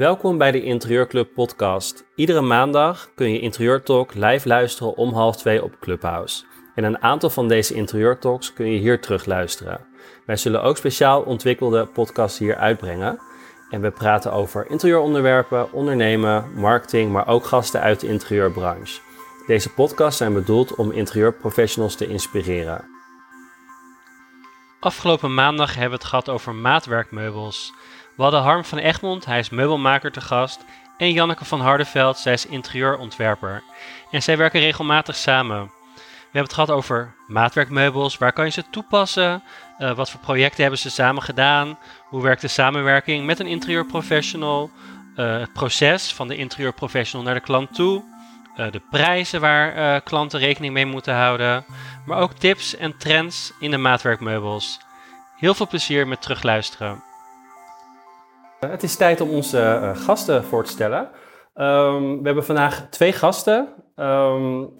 Welkom bij de Interieurclub podcast. Iedere maandag kun je Interieur Talk live luisteren om half twee op Clubhouse. En een aantal van deze Interieur Talks kun je hier terugluisteren. Wij zullen ook speciaal ontwikkelde podcasts hier uitbrengen. En we praten over interieuronderwerpen, ondernemen, marketing, maar ook gasten uit de interieurbranche. Deze podcasts zijn bedoeld om interieurprofessionals te inspireren. Afgelopen maandag hebben we het gehad over maatwerkmeubels. We hadden Harm van Egmond, hij is meubelmaker te gast, en Janneke van Hardeveld, zij is interieurontwerper. En zij werken regelmatig samen. We hebben het gehad over maatwerkmeubels, waar kan je ze toepassen, uh, wat voor projecten hebben ze samen gedaan, hoe werkt de samenwerking met een interieurprofessional, uh, het proces van de interieurprofessional naar de klant toe, uh, de prijzen waar klanten rekening mee moeten houden, maar ook tips en trends in de maatwerkmeubels. Heel veel plezier met terugluisteren. Het is tijd om onze uh, gasten voor te stellen. Um, we hebben vandaag twee gasten. Um,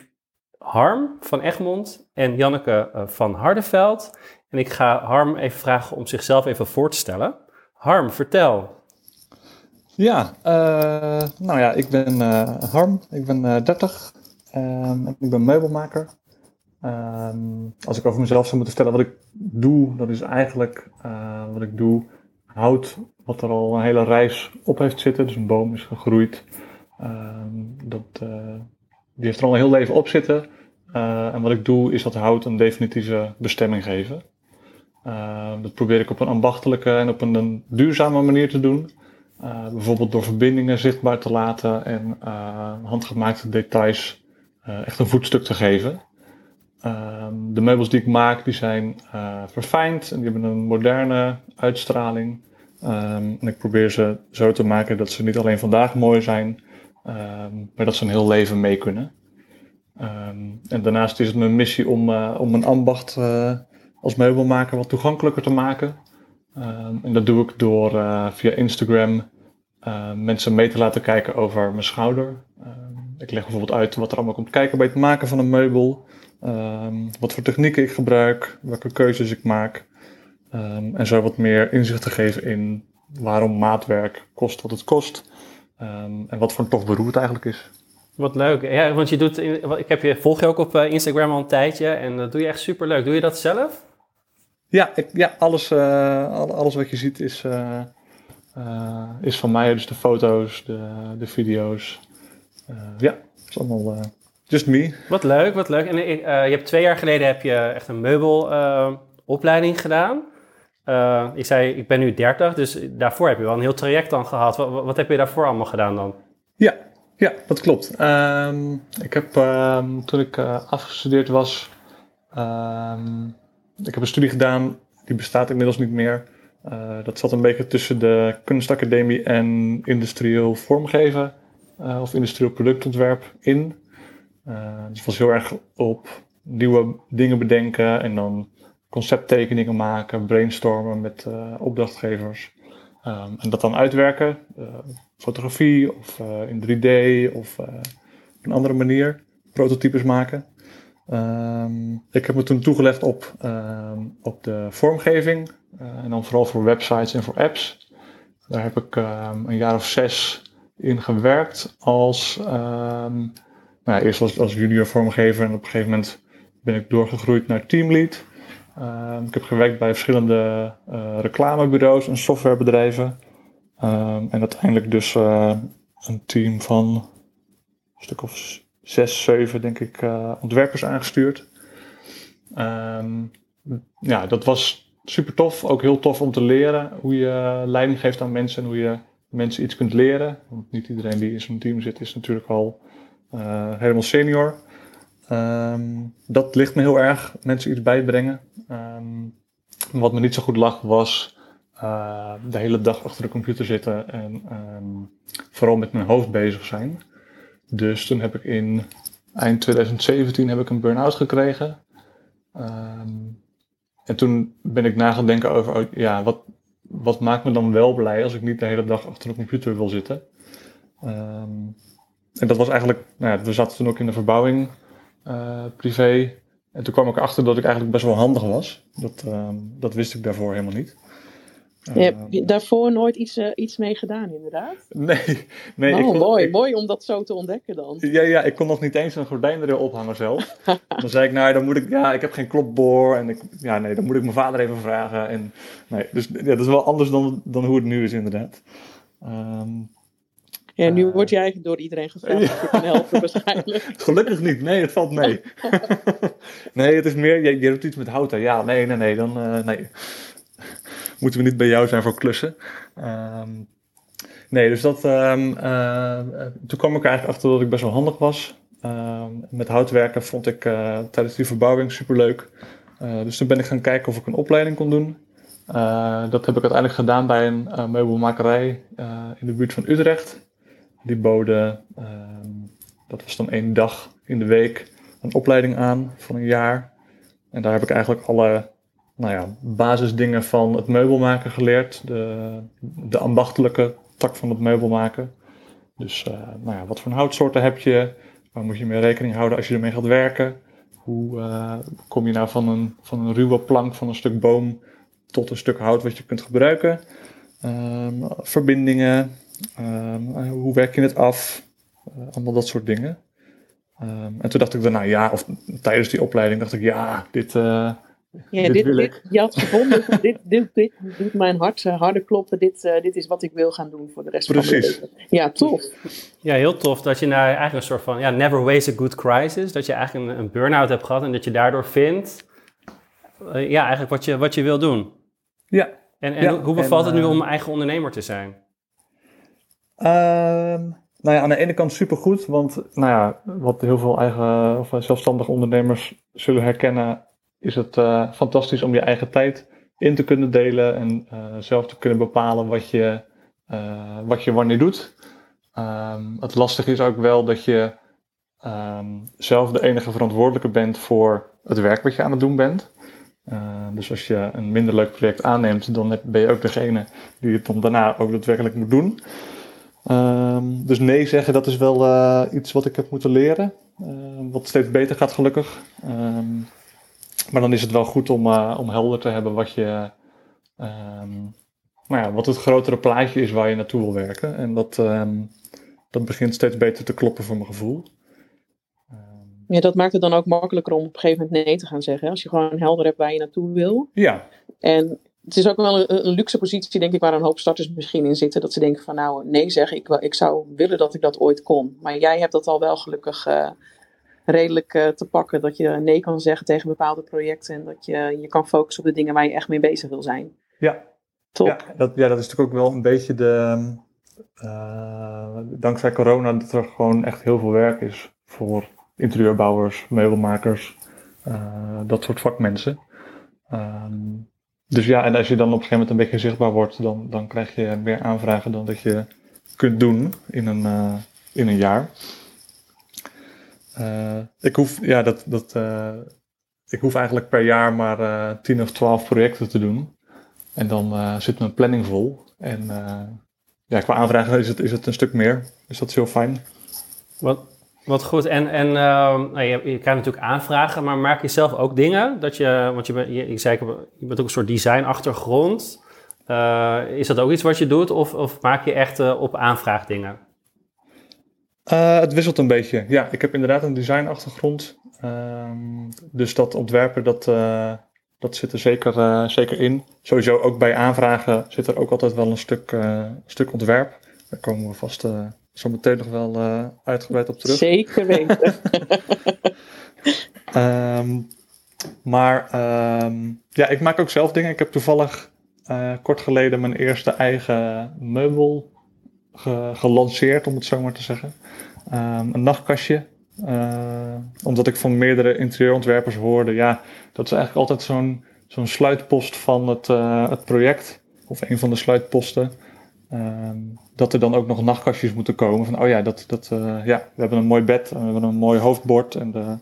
Harm van Egmond en Janneke uh, van Hardeveld. En ik ga Harm even vragen om zichzelf even voor te stellen. Harm, vertel. Ja, uh, nou ja, ik ben Harm, ik ben 30 um, en ik ben meubelmaker. als ik over mezelf zou moeten vertellen wat ik doe, dat is eigenlijk wat ik doe hout wat er al een hele reis op heeft zitten. Dus een boom is gegroeid. Ehm, dat, uh, die heeft er al een heel leven op zitten. Uh, en wat ik doe is dat hout een definitieve bestemming geven. Uh, dat probeer ik op een ambachtelijke en op een, duurzame manier te doen. bijvoorbeeld door verbindingen zichtbaar te laten en handgemaakte details echt een voetstuk te geven. Ehm, de meubels die ik maak, die zijn verfijnd en die hebben een moderne uitstraling. Um, en ik probeer ze zo te maken dat ze niet alleen vandaag mooi zijn, um, maar dat ze een heel leven mee kunnen. en daarnaast is het mijn missie om, uh, om een ambacht uh, als meubelmaker wat toegankelijker te maken. en dat doe ik door via Instagram mensen mee te laten kijken over mijn schouder. ik leg bijvoorbeeld uit wat er allemaal komt kijken bij het maken van een meubel. Wat voor technieken ik gebruik, welke keuzes ik maak. Um, en zo wat meer inzicht te geven in waarom maatwerk kost wat het kost. Um, en wat voor een tof beroep het eigenlijk is. Wat leuk. Ja, want je doet, ik heb je, volg je ook op eh, Instagram al een tijdje en dat doe je echt super leuk. Doe je dat zelf? Ja, ik, ja alles, uh, alles wat je ziet is, uh, is van mij. Dus de foto's, de, de video's. ja, het is allemaal Just me. Wat leuk, wat leuk. En je hebt twee jaar geleden heb je echt een meubelopleiding gedaan. Uh, ik zei, ik ben nu 30, dus daarvoor heb je wel een heel traject dan gehad. Wat, wat heb je daarvoor allemaal gedaan dan? Ja, ja dat klopt. Um, ik heb um, toen ik afgestudeerd was, um, ik heb een studie gedaan, die bestaat inmiddels niet meer. dat zat een beetje tussen de kunstacademie en industrieel vormgeven of industrieel productontwerp in. Dus het was heel erg op nieuwe dingen bedenken en dan concepttekeningen maken, brainstormen met uh, opdrachtgevers. Um, en dat dan uitwerken, uh, fotografie of in 3D of op een andere manier, prototypes maken. Um, ik heb me toen toegelegd op, um, op de vormgeving en dan vooral voor websites en voor apps. Daar heb ik een jaar of zes in gewerkt als nou, eerst was als junior vormgever en op een gegeven moment ben ik doorgegroeid naar teamlead. Uh, ik heb gewerkt bij verschillende uh, reclamebureaus en softwarebedrijven. Um, en uiteindelijk dus uh, een team van een stuk of zes, zeven, denk ik, uh, ontwerpers aangestuurd. Um, ja, dat was super tof. Ook heel tof om te leren hoe je leiding geeft aan mensen en hoe je mensen iets kunt leren. Want niet iedereen die in zo'n team zit is natuurlijk al helemaal senior. Um, dat ligt me heel erg, mensen iets bijbrengen. Um, wat me niet zo goed lag was uh, de hele dag achter de computer zitten en um, vooral met mijn hoofd bezig zijn. Dus toen heb ik in eind 2017 heb ik een burn-out gekregen. en toen ben ik na gaan denken over, oh, ja, wat, wat maakt me dan wel blij als ik niet de hele dag achter de computer wil zitten. En dat was eigenlijk, nou ja, we zaten toen ook in de verbouwing privé. En toen kwam ik achter dat ik eigenlijk best wel handig was. Dat, uh, dat wist ik daarvoor helemaal niet. je daarvoor nooit iets, uh, iets mee gedaan, inderdaad? Nee. nee oh, ik kon, mooi, ik, mooi om dat zo te ontdekken dan. Ja, ja, ik kon nog niet eens een gordijnrail ophangen zelf. dan zei ik, nou, dan moet ik, ja, ik heb geen klopboor. En ik, ja, nee, dan moet ik mijn vader even vragen. En, nee, dus ja, dat is wel anders dan, dan hoe het nu is, inderdaad. Um, ja, nu uh, word je eigenlijk door iedereen gevraagd of je kan helpen waarschijnlijk. Gelukkig niet, nee, het valt mee. nee, het is meer, je, je doet iets met hout. Ja, nee, nee, nee, dan, uh, nee moeten we niet bij jou zijn voor klussen. Um, nee, dus dat, um, uh, toen kwam ik eigenlijk achter dat ik best wel handig was. Um, met houtwerken vond ik tijdens die verbouwing superleuk. Dus toen ben ik gaan kijken of ik een opleiding kon doen. Dat heb ik uiteindelijk gedaan bij een meubelmakerij in de buurt van Utrecht. Die boden, dat was dan één dag in de week, een opleiding aan van een jaar. En daar heb ik eigenlijk alle nou ja, basisdingen van het meubelmaken geleerd. De, de ambachtelijke tak van het meubelmaken. Dus uh, nou ja, wat voor houtsoorten heb je? Waar moet je mee rekening houden als je ermee gaat werken? Hoe uh, kom je nou van een, van een ruwe plank van een stuk boom tot een stuk hout wat je kunt gebruiken? Um, verbindingen, um, hoe werk je het af? Uh, allemaal dat soort dingen. Um, en toen dacht ik daarna, ja, of tijdens die opleiding dacht ik, ja, dit, ja, dit, dit, dit, je had gevonden, dit, dit, dit doet mijn hart uh, harder kloppen. Dit, uh, dit is wat ik wil gaan doen voor de rest Precies. van mijn leven. Ja, tof. Ja, heel tof dat je nou eigenlijk een soort van, ja, never waste a good crisis. Dat je eigenlijk een, een burn-out hebt gehad en dat je daardoor vindt, uh, ja, eigenlijk wat je, wat je wil doen. Ja. En, en ja, hoe, hoe bevalt en, het nu om eigen ondernemer te zijn? Ehm, nou ja, aan de ene kant supergoed, want nou ja, wat heel veel eigen of zelfstandige ondernemers zullen herkennen, is het uh, fantastisch om je eigen tijd in te kunnen delen en uh, zelf te kunnen bepalen wat je, wat je wanneer doet. Um, het lastige is ook wel dat je um, zelf de enige verantwoordelijke bent voor het werk wat je aan het doen bent. dus als je een minder leuk project aanneemt, dan ben je ook degene die het dan daarna ook daadwerkelijk moet doen. Um, dus nee zeggen, dat is wel iets wat ik heb moeten leren. wat steeds beter gaat gelukkig. Maar dan is het wel goed om, uh, om helder te hebben wat je. Um, nou ja, wat het grotere plaatje is waar je naartoe wil werken. En dat, dat begint steeds beter te kloppen voor mijn gevoel. Ja, dat maakt het dan ook makkelijker om op een gegeven moment nee te gaan zeggen. Als je gewoon helder hebt waar je naartoe wil. Ja. En het is ook wel een, een, luxe positie, denk ik, waar een hoop starters misschien in zitten. Dat ze denken van nou, nee zeggen, ik, ik zou willen dat ik dat ooit kon. Maar jij hebt dat al wel gelukkig uh, redelijk uh, te pakken. Dat je nee kan zeggen tegen bepaalde projecten. En dat je je kan focussen op de dingen waar je echt mee bezig wil zijn. Ja. Top. Ja, dat, ja, dat is natuurlijk ook wel een beetje de... Uh, dankzij corona dat er gewoon echt heel veel werk is voor interieurbouwers, meubelmakers, dat soort vakmensen. Um, dus ja, en als je dan op een gegeven moment een beetje zichtbaar wordt, dan, dan krijg je meer aanvragen dan dat je kunt doen in een, uh, in een jaar. Uh, ik hoef, ja, dat, dat, uh, ik hoef eigenlijk per jaar maar uh, 10 of 12 projecten te doen. En dan zit mijn planning vol. En ja, qua aanvragen is het, is het een stuk meer. Dus dat is heel fijn. Wat, wat goed. En, en nou, je, krijgt natuurlijk aanvragen, maar maak je zelf ook dingen? Dat je, want je, bent, je, ik zei, je bent ook een soort design-achtergrond. is dat ook iets wat je doet? Of, of maak je echt op aanvraag dingen? Uh, het wisselt een beetje. Ja, ik heb inderdaad een designachtergrond. Um, dus dat ontwerpen, dat, uh, dat zit er zeker, uh, zeker in. Sowieso ook bij aanvragen zit er ook altijd wel een stuk, stuk ontwerp. Daar komen we vast zo meteen nog wel uitgebreid op terug. Zeker weten. um, maar um, ja, ik maak ook zelf dingen. Ik heb toevallig kort geleden mijn eerste eigen meubel ge gelanceerd, om het zo maar te zeggen. Um, een nachtkastje. Uh, omdat ik van meerdere interieurontwerpers hoorde, ja, dat is eigenlijk altijd zo'n zo'n sluitpost van het, uh, het project. Of een van de sluitposten. Um, dat er dan ook nog nachtkastjes moeten komen. Van, oh ja, dat, dat, uh, ja, we hebben een mooi bed, en we hebben een mooi hoofdbord en de,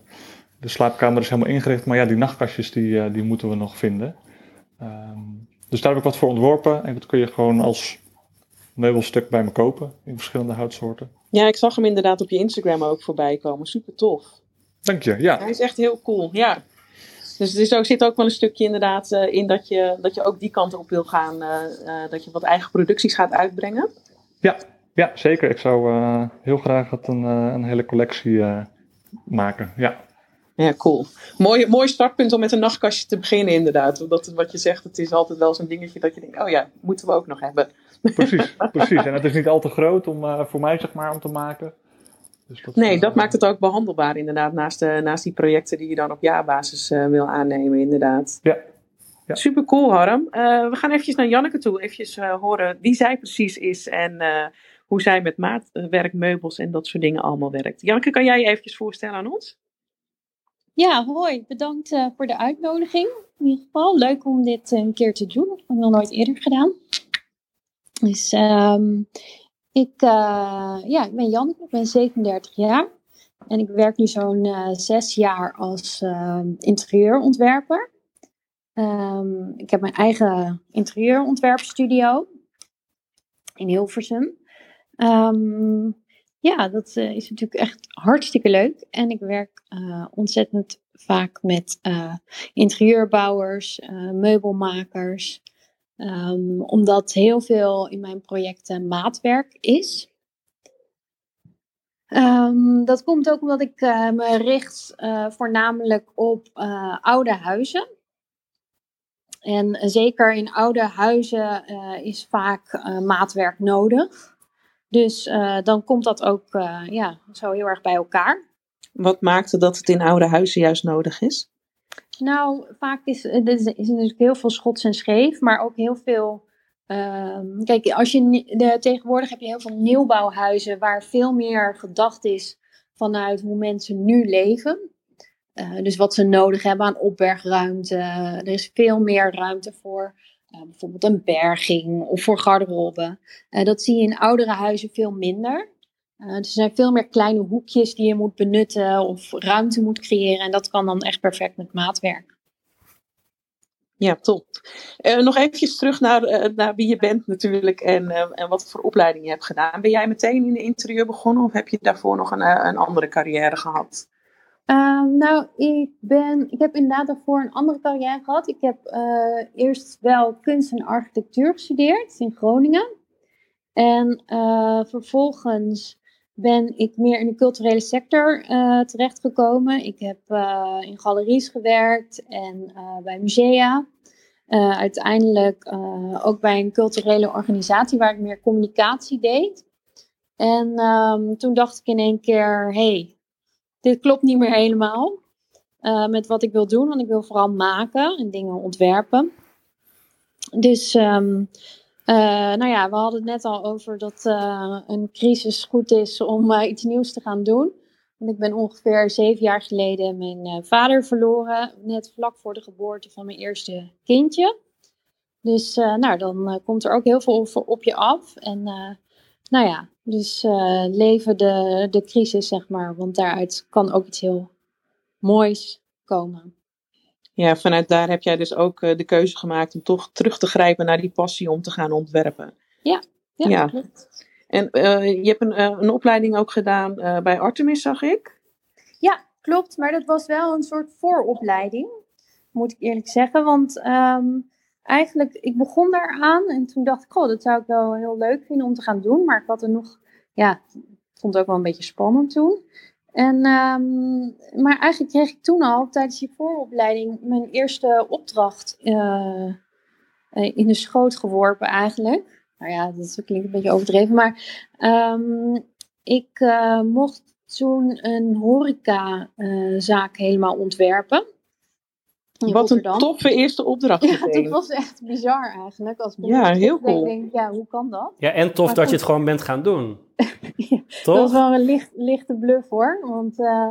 de slaapkamer is helemaal ingericht. Maar ja, die nachtkastjes die, die moeten we nog vinden. Um, dus daar heb ik wat voor ontworpen. En dat kun je gewoon als meubelstuk bij me kopen in verschillende houtsoorten. Ja, ik zag hem inderdaad op je Instagram ook voorbij komen. Super tof. Dank je, ja. Hij is echt heel cool, ja. Dus er is ook, zit ook wel een stukje inderdaad uh, in dat je, dat je ook die kant op wil gaan. Uh, dat je wat eigen producties gaat uitbrengen. Ja, ja zeker. Ik zou heel graag het een, een hele collectie maken. Ja. Ja, cool. Mooi, mooi startpunt om met een nachtkastje te beginnen, inderdaad. Dat, wat je zegt, het is altijd wel zo'n dingetje dat je denkt: oh ja, moeten we ook nog hebben. Precies, precies. En het is niet al te groot om, voor mij, zeg maar, om te maken. Dus dat, nee, dat maakt het ook behandelbaar inderdaad, naast, de, naast die projecten die je dan op jaarbasis uh, wil aannemen inderdaad. Ja. ja. Super cool Harm. Uh, we gaan eventjes naar Janneke toe, eventjes uh, horen wie zij precies is en hoe zij met maatwerk, meubels en dat soort dingen allemaal werkt. Janneke, kan jij je eventjes voorstellen aan ons? Ja, hoi. Bedankt voor de uitnodiging. In ieder geval, leuk om dit een keer te doen. Dat heb ik nog nooit eerder gedaan. Dus um, ik, uh, ja, ik ben Janneke, ik ben 37 jaar. En ik werk nu zo'n uh, zes jaar als uh, interieurontwerper. Um, ik heb mijn eigen interieurontwerpstudio in Hilversum. Um, ja, dat is natuurlijk echt hartstikke leuk. En ik werk ontzettend vaak met interieurbouwers, meubelmakers, Um, omdat heel veel in mijn projecten maatwerk is. Um, dat komt ook omdat ik uh, me richt uh, voornamelijk op oude huizen. En zeker in oude huizen is vaak maatwerk nodig. Dus dan komt dat ook ja, zo heel erg bij elkaar. Wat maakte dat het in oude huizen juist nodig is? Nou, vaak is, er is natuurlijk heel veel schots en scheef, maar ook heel veel. Uh, kijk, als je tegenwoordig heb je heel veel nieuwbouwhuizen waar veel meer gedacht is vanuit hoe mensen nu leven. Uh, dus wat ze nodig hebben aan opbergruimte. Er is veel meer ruimte voor uh, bijvoorbeeld een berging of voor garderobe. Dat zie je in oudere huizen veel minder. Uh, er zijn veel meer kleine hoekjes die je moet benutten of ruimte moet creëren. En dat kan dan echt perfect met maatwerk. Ja, top. Uh, nog eventjes terug naar, uh, naar wie je bent natuurlijk en, en wat voor opleiding je hebt gedaan. Ben jij meteen in de interieur begonnen of heb je daarvoor nog een, een andere carrière gehad? Nou, ik, ben, ik heb inderdaad daarvoor een andere carrière gehad. Ik heb eerst wel kunst en architectuur gestudeerd in Groningen. En vervolgens ben ik meer in de culturele sector uh, terechtgekomen. Ik heb uh, in galeries gewerkt en uh, bij musea. uiteindelijk ook bij een culturele organisatie waar ik meer communicatie deed. En um, toen dacht ik in één keer: hey, dit klopt niet meer helemaal met wat ik wil doen, want ik wil vooral maken en dingen ontwerpen. Dus um, uh, nou ja, we hadden het net al over dat uh, een crisis goed is om uh, iets nieuws te gaan doen. Ik ben ongeveer zeven jaar geleden mijn vader verloren, net vlak voor de geboorte van mijn eerste kindje. Dus nou, dan komt er ook heel veel op, op je af. En nou ja, dus leven de, de crisis, zeg maar. Want daaruit kan ook iets heel moois komen. Ja, vanuit daar heb jij dus ook uh, de keuze gemaakt om toch terug te grijpen naar die passie om te gaan ontwerpen. Ja, ja, ja. klopt. En uh, je hebt een, uh, een opleiding ook gedaan bij Artemis, zag ik? Ja, klopt. Maar dat was wel een soort vooropleiding, moet ik eerlijk zeggen. Want um, eigenlijk, ik begon daaraan en toen dacht ik, goh, dat zou ik wel heel leuk vinden om te gaan doen. Maar ik had er nog, ja, ik vond het ook wel een beetje spannend toen. En, um, maar eigenlijk kreeg ik toen al tijdens die vooropleiding mijn eerste opdracht uh, in de schoot geworpen eigenlijk. Nou ja, dat klinkt een beetje overdreven, maar um, ik uh, mocht toen een horecazaak helemaal ontwerpen. Wat een toffe eerste opdracht. Ja, dat was echt bizar eigenlijk. Als ja, heel cool. Denk, ja, hoe kan dat? Ja, en tof dat je het gewoon bent gaan doen. ja, dat was wel een licht, lichte bluff hoor. Want uh,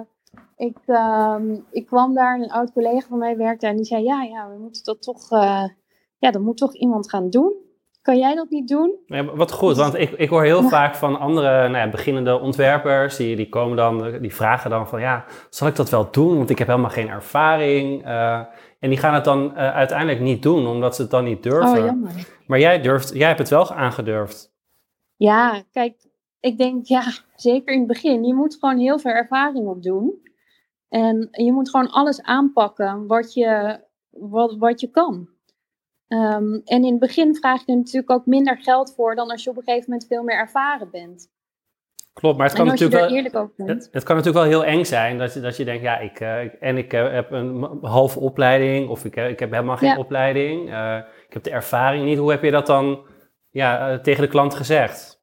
ik, uh, ik kwam daar, een oud collega van mij werkte en die zei: Ja, ja, we moeten dat toch, uh, ja, dat moet toch iemand gaan doen. Kan jij dat niet doen? Ja, wat goed, want ik, ik hoor heel vaak van andere nou ja, beginnende ontwerpers, die, die komen dan, die vragen dan van ja, zal ik dat wel doen? Want ik heb helemaal geen ervaring. Uh, en die gaan het dan uh, uiteindelijk niet doen, omdat ze het dan niet durven. Oh, jammer. Maar jij, durft, jij hebt het wel aangedurfd. Ja, kijk, ik denk ja, zeker in het begin, je moet gewoon heel veel ervaring opdoen. En je moet gewoon alles aanpakken wat je, wat, wat je kan. Ehm, en in het begin vraag je er natuurlijk ook minder geld voor dan als je op een gegeven moment veel meer ervaren bent. Klopt, maar het kan natuurlijk wel. Het, het kan natuurlijk wel heel eng zijn dat je, dat je denkt, ja, ik, eh, en ik eh, heb een halve opleiding of ik, eh, ik heb helemaal geen Ja. opleiding. ik heb de ervaring niet. Hoe heb je dat dan ja, tegen de klant gezegd?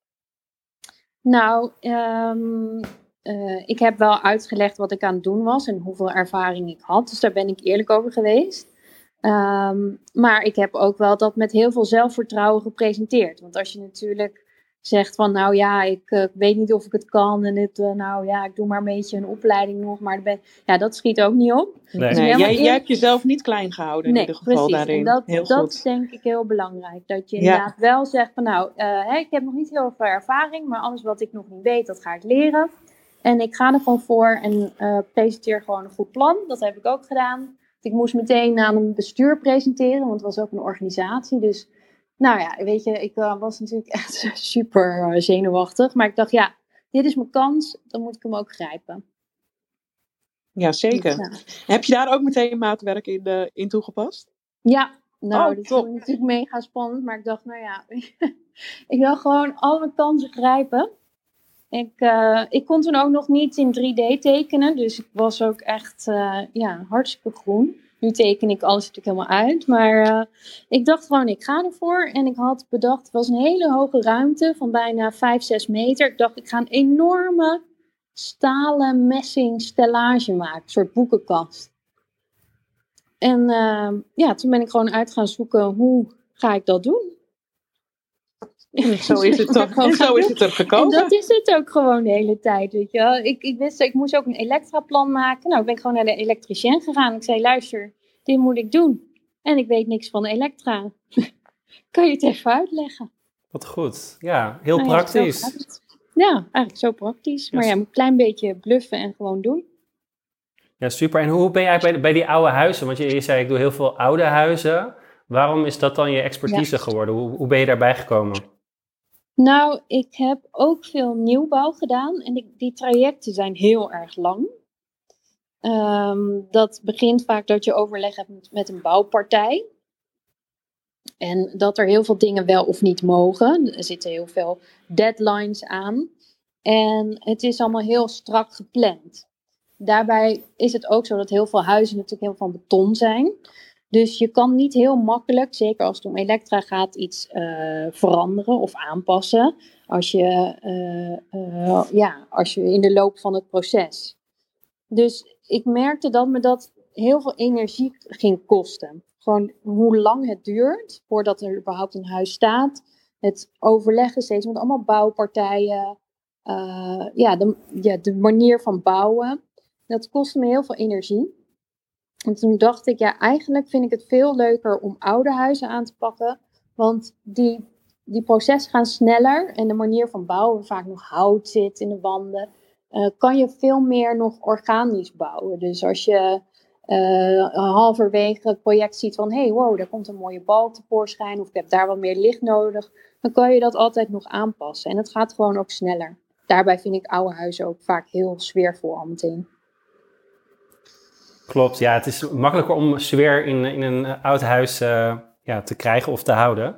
Nou, ehm, eh, ik heb wel uitgelegd wat ik aan het doen was en hoeveel ervaring ik had. Dus daar ben ik eerlijk over geweest. Ehm, maar ik heb ook wel dat met heel veel zelfvertrouwen gepresenteerd. Want als je natuurlijk zegt van, nou ja, ik eh, weet niet of ik het kan. En dit, eh, nou ja, ik doe maar een beetje een opleiding nog. Maar ben, ja, dat schiet ook niet op. Nee. Nee, helemaal jij, eerlijk- jij hebt jezelf niet klein gehouden in nee, ieder geval precies. daarin. En dat, Heel dat goed. is denk ik heel belangrijk. Dat je Ja. inderdaad wel zegt van nou, eh, hè, ik heb nog niet heel veel ervaring, maar alles wat ik nog niet weet, dat ga ik leren. En ik ga er gewoon voor en eh, presenteer gewoon een goed plan. Dat heb ik ook gedaan. Ik moest meteen aan een bestuur presenteren, want het was ook een organisatie. Dus nou ja, weet je, ik eh, was natuurlijk echt super eh, zenuwachtig. Maar ik dacht, ja, dit is mijn kans, dan moet ik hem ook grijpen. Ja, zeker. Ja. Heb je daar ook meteen maatwerk in, eh, in toegepast? Ja, nou, Oh, dat top. natuurlijk mega spannend. Maar ik dacht, nou ja, ik wil gewoon alle kansen grijpen. Ik, eh, ik kon toen ook nog niet in 3D tekenen. Dus ik was ook echt eh, ja, hartstikke groen. Nu teken ik alles natuurlijk helemaal uit. Maar eh, ik dacht gewoon, ik ga ervoor. En ik had bedacht, het was een hele hoge ruimte van bijna 5, 6 meter. Ik dacht, ik ga een enorme stalen messing stellage maken. Een soort boekenkast. En ja, toen ben ik gewoon uit gaan zoeken, hoe ga ik dat doen? Zo is het, toch, Gewoon en zo is het er En gekomen. dat is het ook gewoon de hele tijd, weet je wel. Ik, ik wist, ik moest ook een elektraplan maken. Nou, ben ik gewoon naar de elektricien gegaan. Ik zei, luister, dit moet ik doen. En ik weet niks van elektra. kan je het even uitleggen? Wat goed. Ja, heel Nou praktisch. Ja, eigenlijk zo praktisch. Maar Ja, een klein beetje bluffen en gewoon doen. Ja, super. En hoe ben jij bij, bij die oude huizen? Want je, je zei, ik doe heel veel oude huizen. Waarom is dat dan je expertise geworden? Hoe, hoe ben je daarbij gekomen? Nou, ik heb ook veel nieuwbouw gedaan en die, trajecten zijn heel erg lang. Ehm, dat begint vaak dat je overleg hebt met een bouwpartij. En dat er heel veel dingen wel of niet mogen. Er zitten heel veel deadlines aan. En het is allemaal heel strak gepland. Daarbij is het ook zo dat heel veel huizen natuurlijk heel van beton zijn. Dus je kan niet heel makkelijk, zeker als het om elektra gaat, iets eh, veranderen of aanpassen. Als je, eh, eh, ja, als je in de loop van het proces. Dus ik merkte dat me dat heel veel energie ging kosten. Gewoon hoe lang het duurt voordat er überhaupt een huis staat. Het overleggen steeds met allemaal bouwpartijen. ja, de, ja, de manier van bouwen. Dat kostte me heel veel energie. En toen dacht ik, ja, eigenlijk vind ik het veel leuker om oude huizen aan te pakken. Want die, die processen gaan sneller en de manier van bouwen, vaak nog hout zit in de wanden, eh, kan je veel meer nog organisch bouwen. Dus als je eh, halverwege het project ziet van, hey, wow, daar komt een mooie balk tevoorschijn, of ik heb daar wat meer licht nodig, dan kan je dat altijd nog aanpassen. En het gaat gewoon ook sneller. Daarbij vind ik oude huizen ook vaak heel sfeervol al meteen. Klopt, ja. Het is makkelijker om sfeer in, in een eh, oud huis eh, ja, te krijgen of te houden.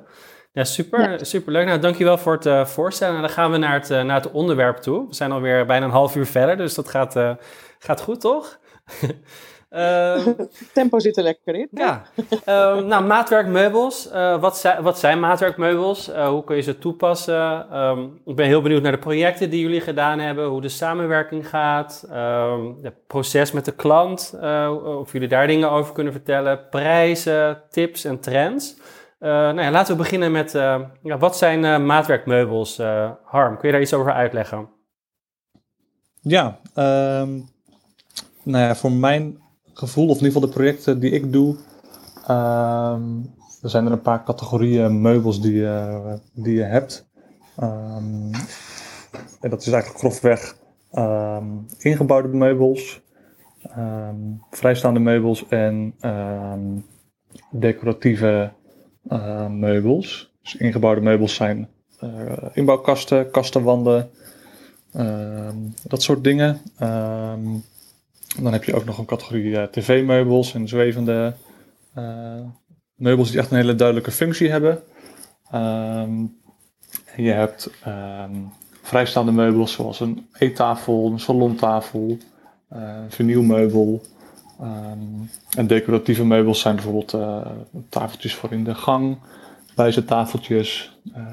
Ja, super, Ja. super leuk. Nou, dankjewel voor het eh, voorstellen. Nou, dan gaan we naar het, naar het onderwerp toe. We zijn alweer bijna een half uur verder, dus dat gaat, gaat goed, toch? Ehm, Tempo zit er lekker in. ja, Ehm, nou, maatwerkmeubels. Eh, wat, zijn, wat zijn maatwerkmeubels? Eh, hoe kun je ze toepassen? Ehm, ik ben heel benieuwd naar de projecten die jullie gedaan hebben, hoe de samenwerking gaat, ehm, het proces met de klant, eh, of jullie daar dingen over kunnen vertellen, prijzen, tips en trends. Eh, nou ja, laten we beginnen met, eh, ja, wat zijn eh, maatwerkmeubels? Eh, Harm, kun je daar iets over uitleggen? Ja, ehm, nou ja, voor mijn gevoel, of in ieder geval de projecten die ik doe, ehm, er zijn er een paar categorieën meubels die, je- die je hebt. Ehm, en dat is eigenlijk grofweg ehm, ingebouwde meubels, vrijstaande meubels en decoratieve eh, meubels. Dus ingebouwde meubels zijn eh, inbouwkasten, kastenwanden, dat soort dingen. Ehm, Dan heb je ook nog een categorie tv-meubels en zwevende meubels die echt een hele duidelijke functie hebben. Ehm, je hebt ehm, vrijstaande meubels zoals een eettafel, een salontafel, een vernieuwmeubel. Um, en decoratieve meubels zijn bijvoorbeeld tafeltjes voor in de gang, tafeltjes, uh,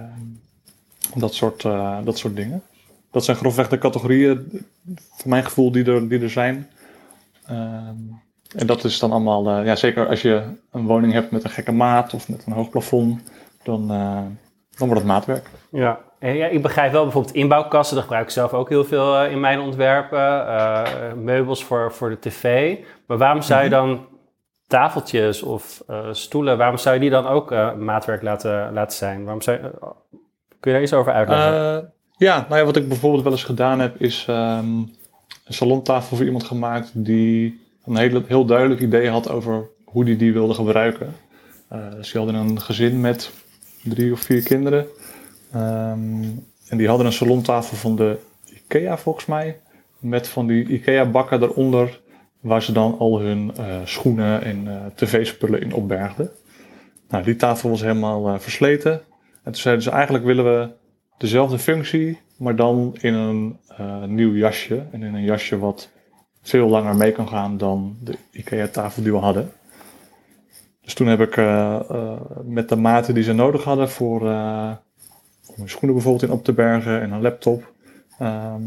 dat, soort, dat soort dingen. Dat zijn grofweg de categorieën, voor mijn gevoel, die er, die er zijn. Um, en dat is dan allemaal, ja, zeker als je een woning hebt met een gekke maat of met een hoog plafond, dan, dan wordt het maatwerk. Ja, ja, ik begrijp wel bijvoorbeeld inbouwkasten, dat gebruik ik zelf ook heel veel in mijn ontwerpen. meubels voor, voor de tv. Maar waarom zou je mhm. dan tafeltjes of stoelen, waarom zou je die dan ook maatwerk laten, laten zijn? Waarom zou je, kun je daar iets over uitleggen? ja, nou ja, wat ik bijvoorbeeld wel eens gedaan heb, is um, een salontafel voor iemand gemaakt die een heel, heel duidelijk idee had over hoe die die wilde gebruiken. dus die hadden een gezin met drie of vier kinderen. Um, en die hadden een salontafel van de IKEA volgens mij. Met van die IKEA bakken eronder waar ze dan al hun uh, schoenen en uh, tv-spullen in opbergden. Nou, die tafel was helemaal versleten. En toen zeiden ze eigenlijk willen we dezelfde functie, maar dan in een nieuw jasje. En in een jasje wat veel langer mee kan gaan dan de IKEA-tafel die we hadden. Dus toen heb ik met de maten die ze nodig hadden voor om hun schoenen bijvoorbeeld in op te bergen en een laptop,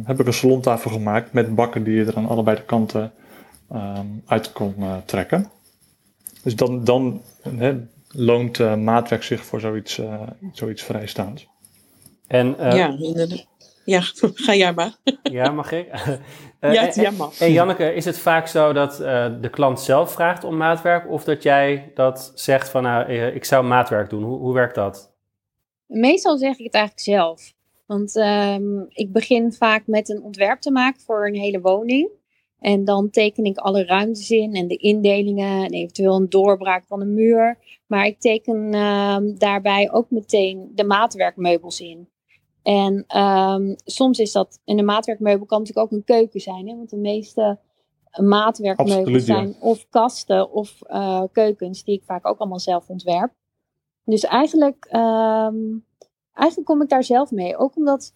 heb ik een salontafel gemaakt met bakken die je er aan allebei de kanten um, uit kon uh, trekken. Dus dan, dan hè, loont uh, maatwerk zich voor zoiets, uh, zoiets vrijstaands. En, ja, ja, ga jij maar. ja, mag ik? ja, het, ja, mag. En Janneke, is het vaak zo dat de klant zelf vraagt om maatwerk of dat jij dat zegt van nou, ik zou maatwerk doen? Hoe, hoe werkt dat? Meestal zeg ik het eigenlijk zelf. Want um, ik begin vaak met een ontwerp te maken voor een hele woning. En dan teken ik alle ruimtes in en de indelingen en eventueel een doorbraak van een muur. Maar ik teken uh, daarbij ook meteen de maatwerkmeubels in. En um, soms is dat, en een maatwerkmeubel kan natuurlijk ook een keuken zijn. Hè? Want de meeste maatwerkmeubels Absoluut, zijn of kasten of uh, keukens die ik vaak ook allemaal zelf ontwerp. Dus eigenlijk, um, eigenlijk kom ik daar zelf mee. Ook omdat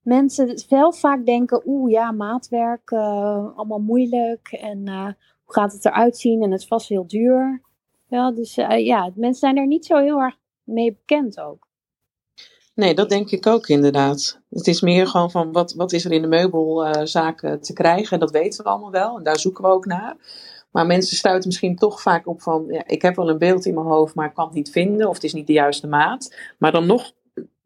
mensen wel vaak denken, oeh ja, maatwerk, uh, allemaal moeilijk en uh, hoe gaat het eruit zien en het is vast heel duur. Ja, dus ja, mensen zijn er niet zo heel erg mee bekend ook. Nee, dat denk ik ook inderdaad. Het is meer gewoon van wat, wat is er in de meubelzaken te krijgen. Dat weten we allemaal wel en daar zoeken we ook naar. Maar mensen stuiten misschien toch vaak op van, ja, ik heb wel een beeld in mijn hoofd, maar ik kan het niet vinden of het is niet de juiste maat. Maar dan nog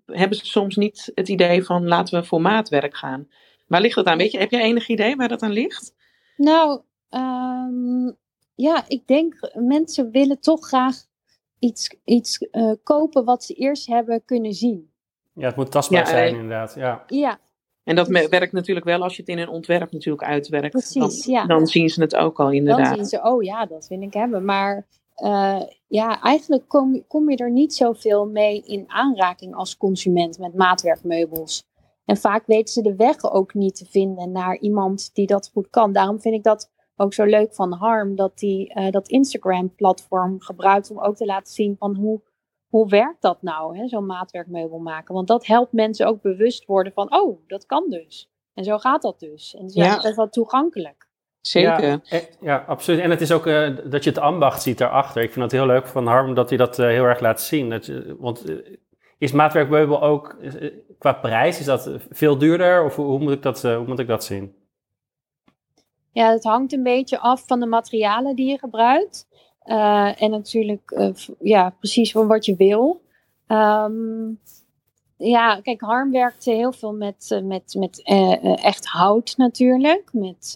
hebben ze soms niet het idee van laten we voor maatwerk gaan. Waar ligt dat aan? Weet je, heb je enig idee waar dat aan ligt? Nou, um, ja, ik denk mensen willen toch graag iets, iets uh, kopen wat ze eerst hebben kunnen zien. Ja, het moet tastbaar zijn uh, inderdaad. Ja. ja. En dat dus, werkt natuurlijk wel als je het in een ontwerp natuurlijk uitwerkt. Precies, dan, ja. Dan zien ze het ook al inderdaad. Dan zien ze, oh ja, dat wil ik hebben. Maar uh, ja, eigenlijk kom, kom je er niet zoveel mee in aanraking als consument met maatwerkmeubels. En vaak weten ze de weg ook niet te vinden naar iemand die dat goed kan. Daarom vind ik dat ook zo leuk van Harm, dat hij uh, dat Instagram-platform gebruikt om ook te laten zien van hoe, hoe werkt dat nou, zo'n maatwerkmeubel maken. Want dat helpt mensen ook bewust worden van, oh, dat kan dus. En zo gaat dat dus. En ja, dat is wel toegankelijk. Zeker. Ja, eh, ja, absoluut. En het is ook uh, dat je het ambacht ziet daarachter. Ik vind het heel leuk van Harm dat hij dat uh, heel erg laat zien. Dat, want is maatwerkmeubel ook qua prijs, is dat veel duurder? Of hoe, hoe moet, ik dat, hoe moet ik dat zien? Ja, het hangt een beetje af van de materialen die je gebruikt. En natuurlijk ja, precies van wat je wil. Um, ja, kijk, Harm werkt heel veel met, met, met echt hout natuurlijk. Met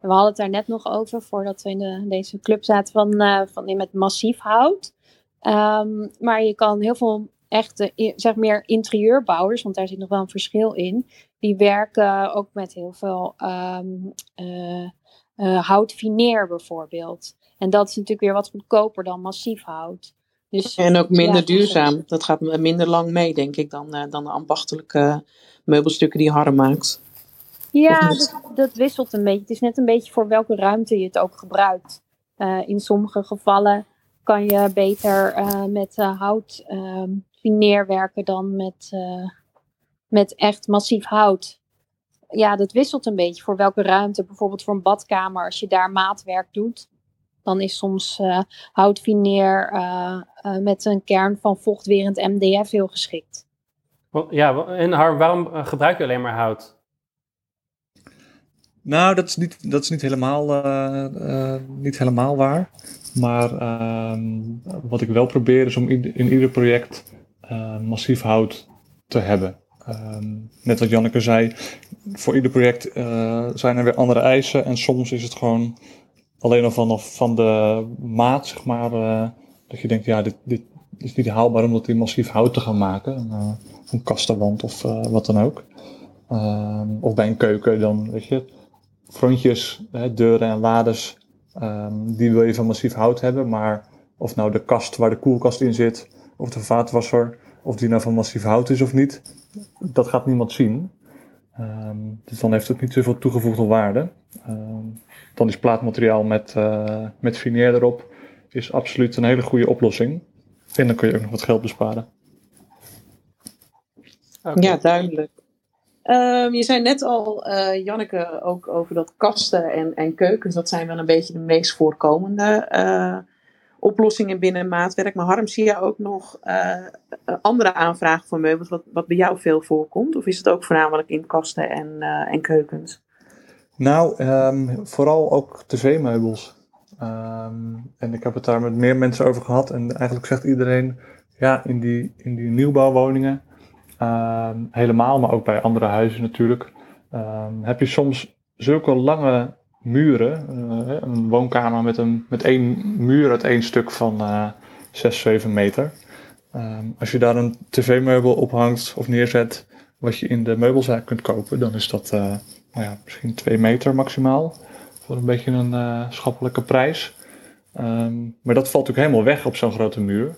we hadden het daar net nog over, voordat we in de, deze club zaten, van, van met massief hout. Um, maar je kan heel veel echte, zeg meer interieurbouwers, want daar zit nog wel een verschil in. Die werken ook met heel veel um, uh, houtfineer bijvoorbeeld. En dat is natuurlijk weer wat goedkoper dan massief hout. Dus, en ook minder ja, duurzaam. Dat gaat minder lang mee, denk ik, dan, dan de ambachtelijke meubelstukken die Harm maakt. Ja, dat, dat, wisselt een beetje. Het is net een beetje voor welke ruimte je het ook gebruikt. Uh, in sommige gevallen kan je beter uh, met uh, hout fineer werken dan met, met echt massief hout. Ja, dat wisselt een beetje voor welke ruimte. Bijvoorbeeld voor een badkamer, als je daar maatwerk doet, dan is soms houtfineer met een kern van vochtwerend MDF heel geschikt. Ja, en Harm, waarom gebruik je alleen maar hout? Nou, dat is niet, dat is niet, helemaal, uh, uh, niet helemaal waar. Maar uh, wat ik wel probeer is om in, in ieder project uh, massief hout te hebben. Ehm, net wat Janneke zei, voor ieder project zijn er weer andere eisen. En soms is het gewoon alleen al van, van de maat, zeg maar, dat je denkt, ja, dit, dit is niet haalbaar om dat in massief hout te gaan maken. een kastenwand of wat dan ook. Ehm, of bij een keuken, dan weet je frontjes, hè, deuren en lades, um, die wil je van massief hout hebben. Maar of nou de kast waar de koelkast in zit, of de vaatwasser, of die nou van massief hout is of niet, dat gaat niemand zien. Um, dus dan heeft het niet zoveel toegevoegde waarde. Um, dan is plaatmateriaal met, uh, met fineer erop is absoluut een hele goede oplossing. En dan kun je ook nog wat geld besparen. Okay. Ja, duidelijk. Um, je zei net al, uh, Janneke, ook over dat kasten en, en keukens. Dat zijn wel een beetje de meest voorkomende uh, oplossingen binnen maatwerk. Maar Harm, zie je ook nog uh, andere aanvragen voor meubels, wat, wat bij jou veel voorkomt? Of is het ook voornamelijk in kasten en, en keukens? Nou, um, vooral ook tv-meubels. Um, en ik heb het daar met meer mensen over gehad. En eigenlijk zegt iedereen, ja, in die, in die nieuwbouwwoningen Ehm, helemaal, maar ook bij andere huizen natuurlijk. Ehm, heb je soms zulke lange muren. Uh, een woonkamer met, een, met één muur uit één stuk van uh, 6, 7 meter. Ehm, als je daar een tv-meubel ophangt of neerzet, wat je in de meubelzaak kunt kopen, dan is dat uh, nou ja, misschien 2 meter maximaal. Voor een beetje een uh, schappelijke prijs. maar dat valt natuurlijk helemaal weg op zo'n grote muur.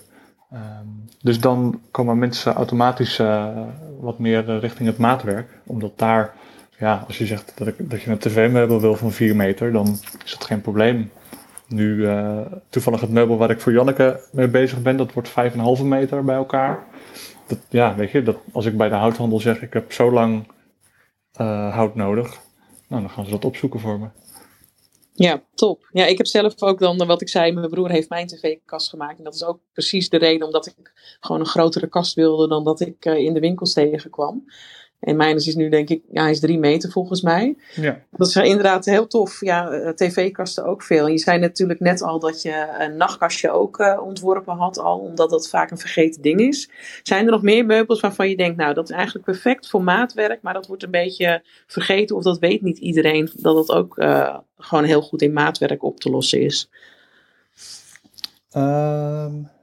Um, dus dan komen mensen automatisch uh, wat meer eh, richting het maatwerk. Omdat daar, ja, als je zegt dat, ik, dat je een tv-meubel wil van 4 meter, dan is dat geen probleem. Nu, toevallig het meubel waar ik voor Janneke mee bezig ben, dat wordt 5,5 meter bij elkaar. Dat, ja, weet je, dat, als ik bij de houthandel zeg, ik heb zo lang hout nodig, nou, dan gaan ze dat opzoeken voor me. Ja, top. Ja, ik heb zelf ook dan, wat ik zei, mijn broer heeft mijn tv-kast gemaakt. En dat is ook precies de reden omdat ik gewoon een grotere kast wilde dan dat ik uh, in de winkels tegenkwam. En mijn is nu denk ik, ja, hij is drie meter volgens mij. Ja. Dat is inderdaad heel tof. Ja, eh, tv-kasten ook veel. je zei natuurlijk net al dat je een nachtkastje ook uh, ontworpen had al, omdat dat vaak een vergeten ding is. Zijn er nog meer meubels waarvan je denkt, nou, dat is eigenlijk perfect voor maatwerk, maar dat wordt een beetje vergeten of dat weet niet iedereen, dat het ook uh, gewoon heel goed in maatwerk op te lossen is? Um...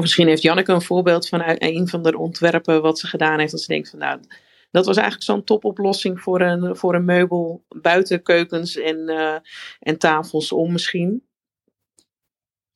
Misschien heeft Janneke een voorbeeld van een van de ontwerpen wat ze gedaan heeft. Dat ze denkt van nou, dat was eigenlijk zo'n topoplossing voor een, voor een meubel buiten keukens en, uh, en tafels om misschien.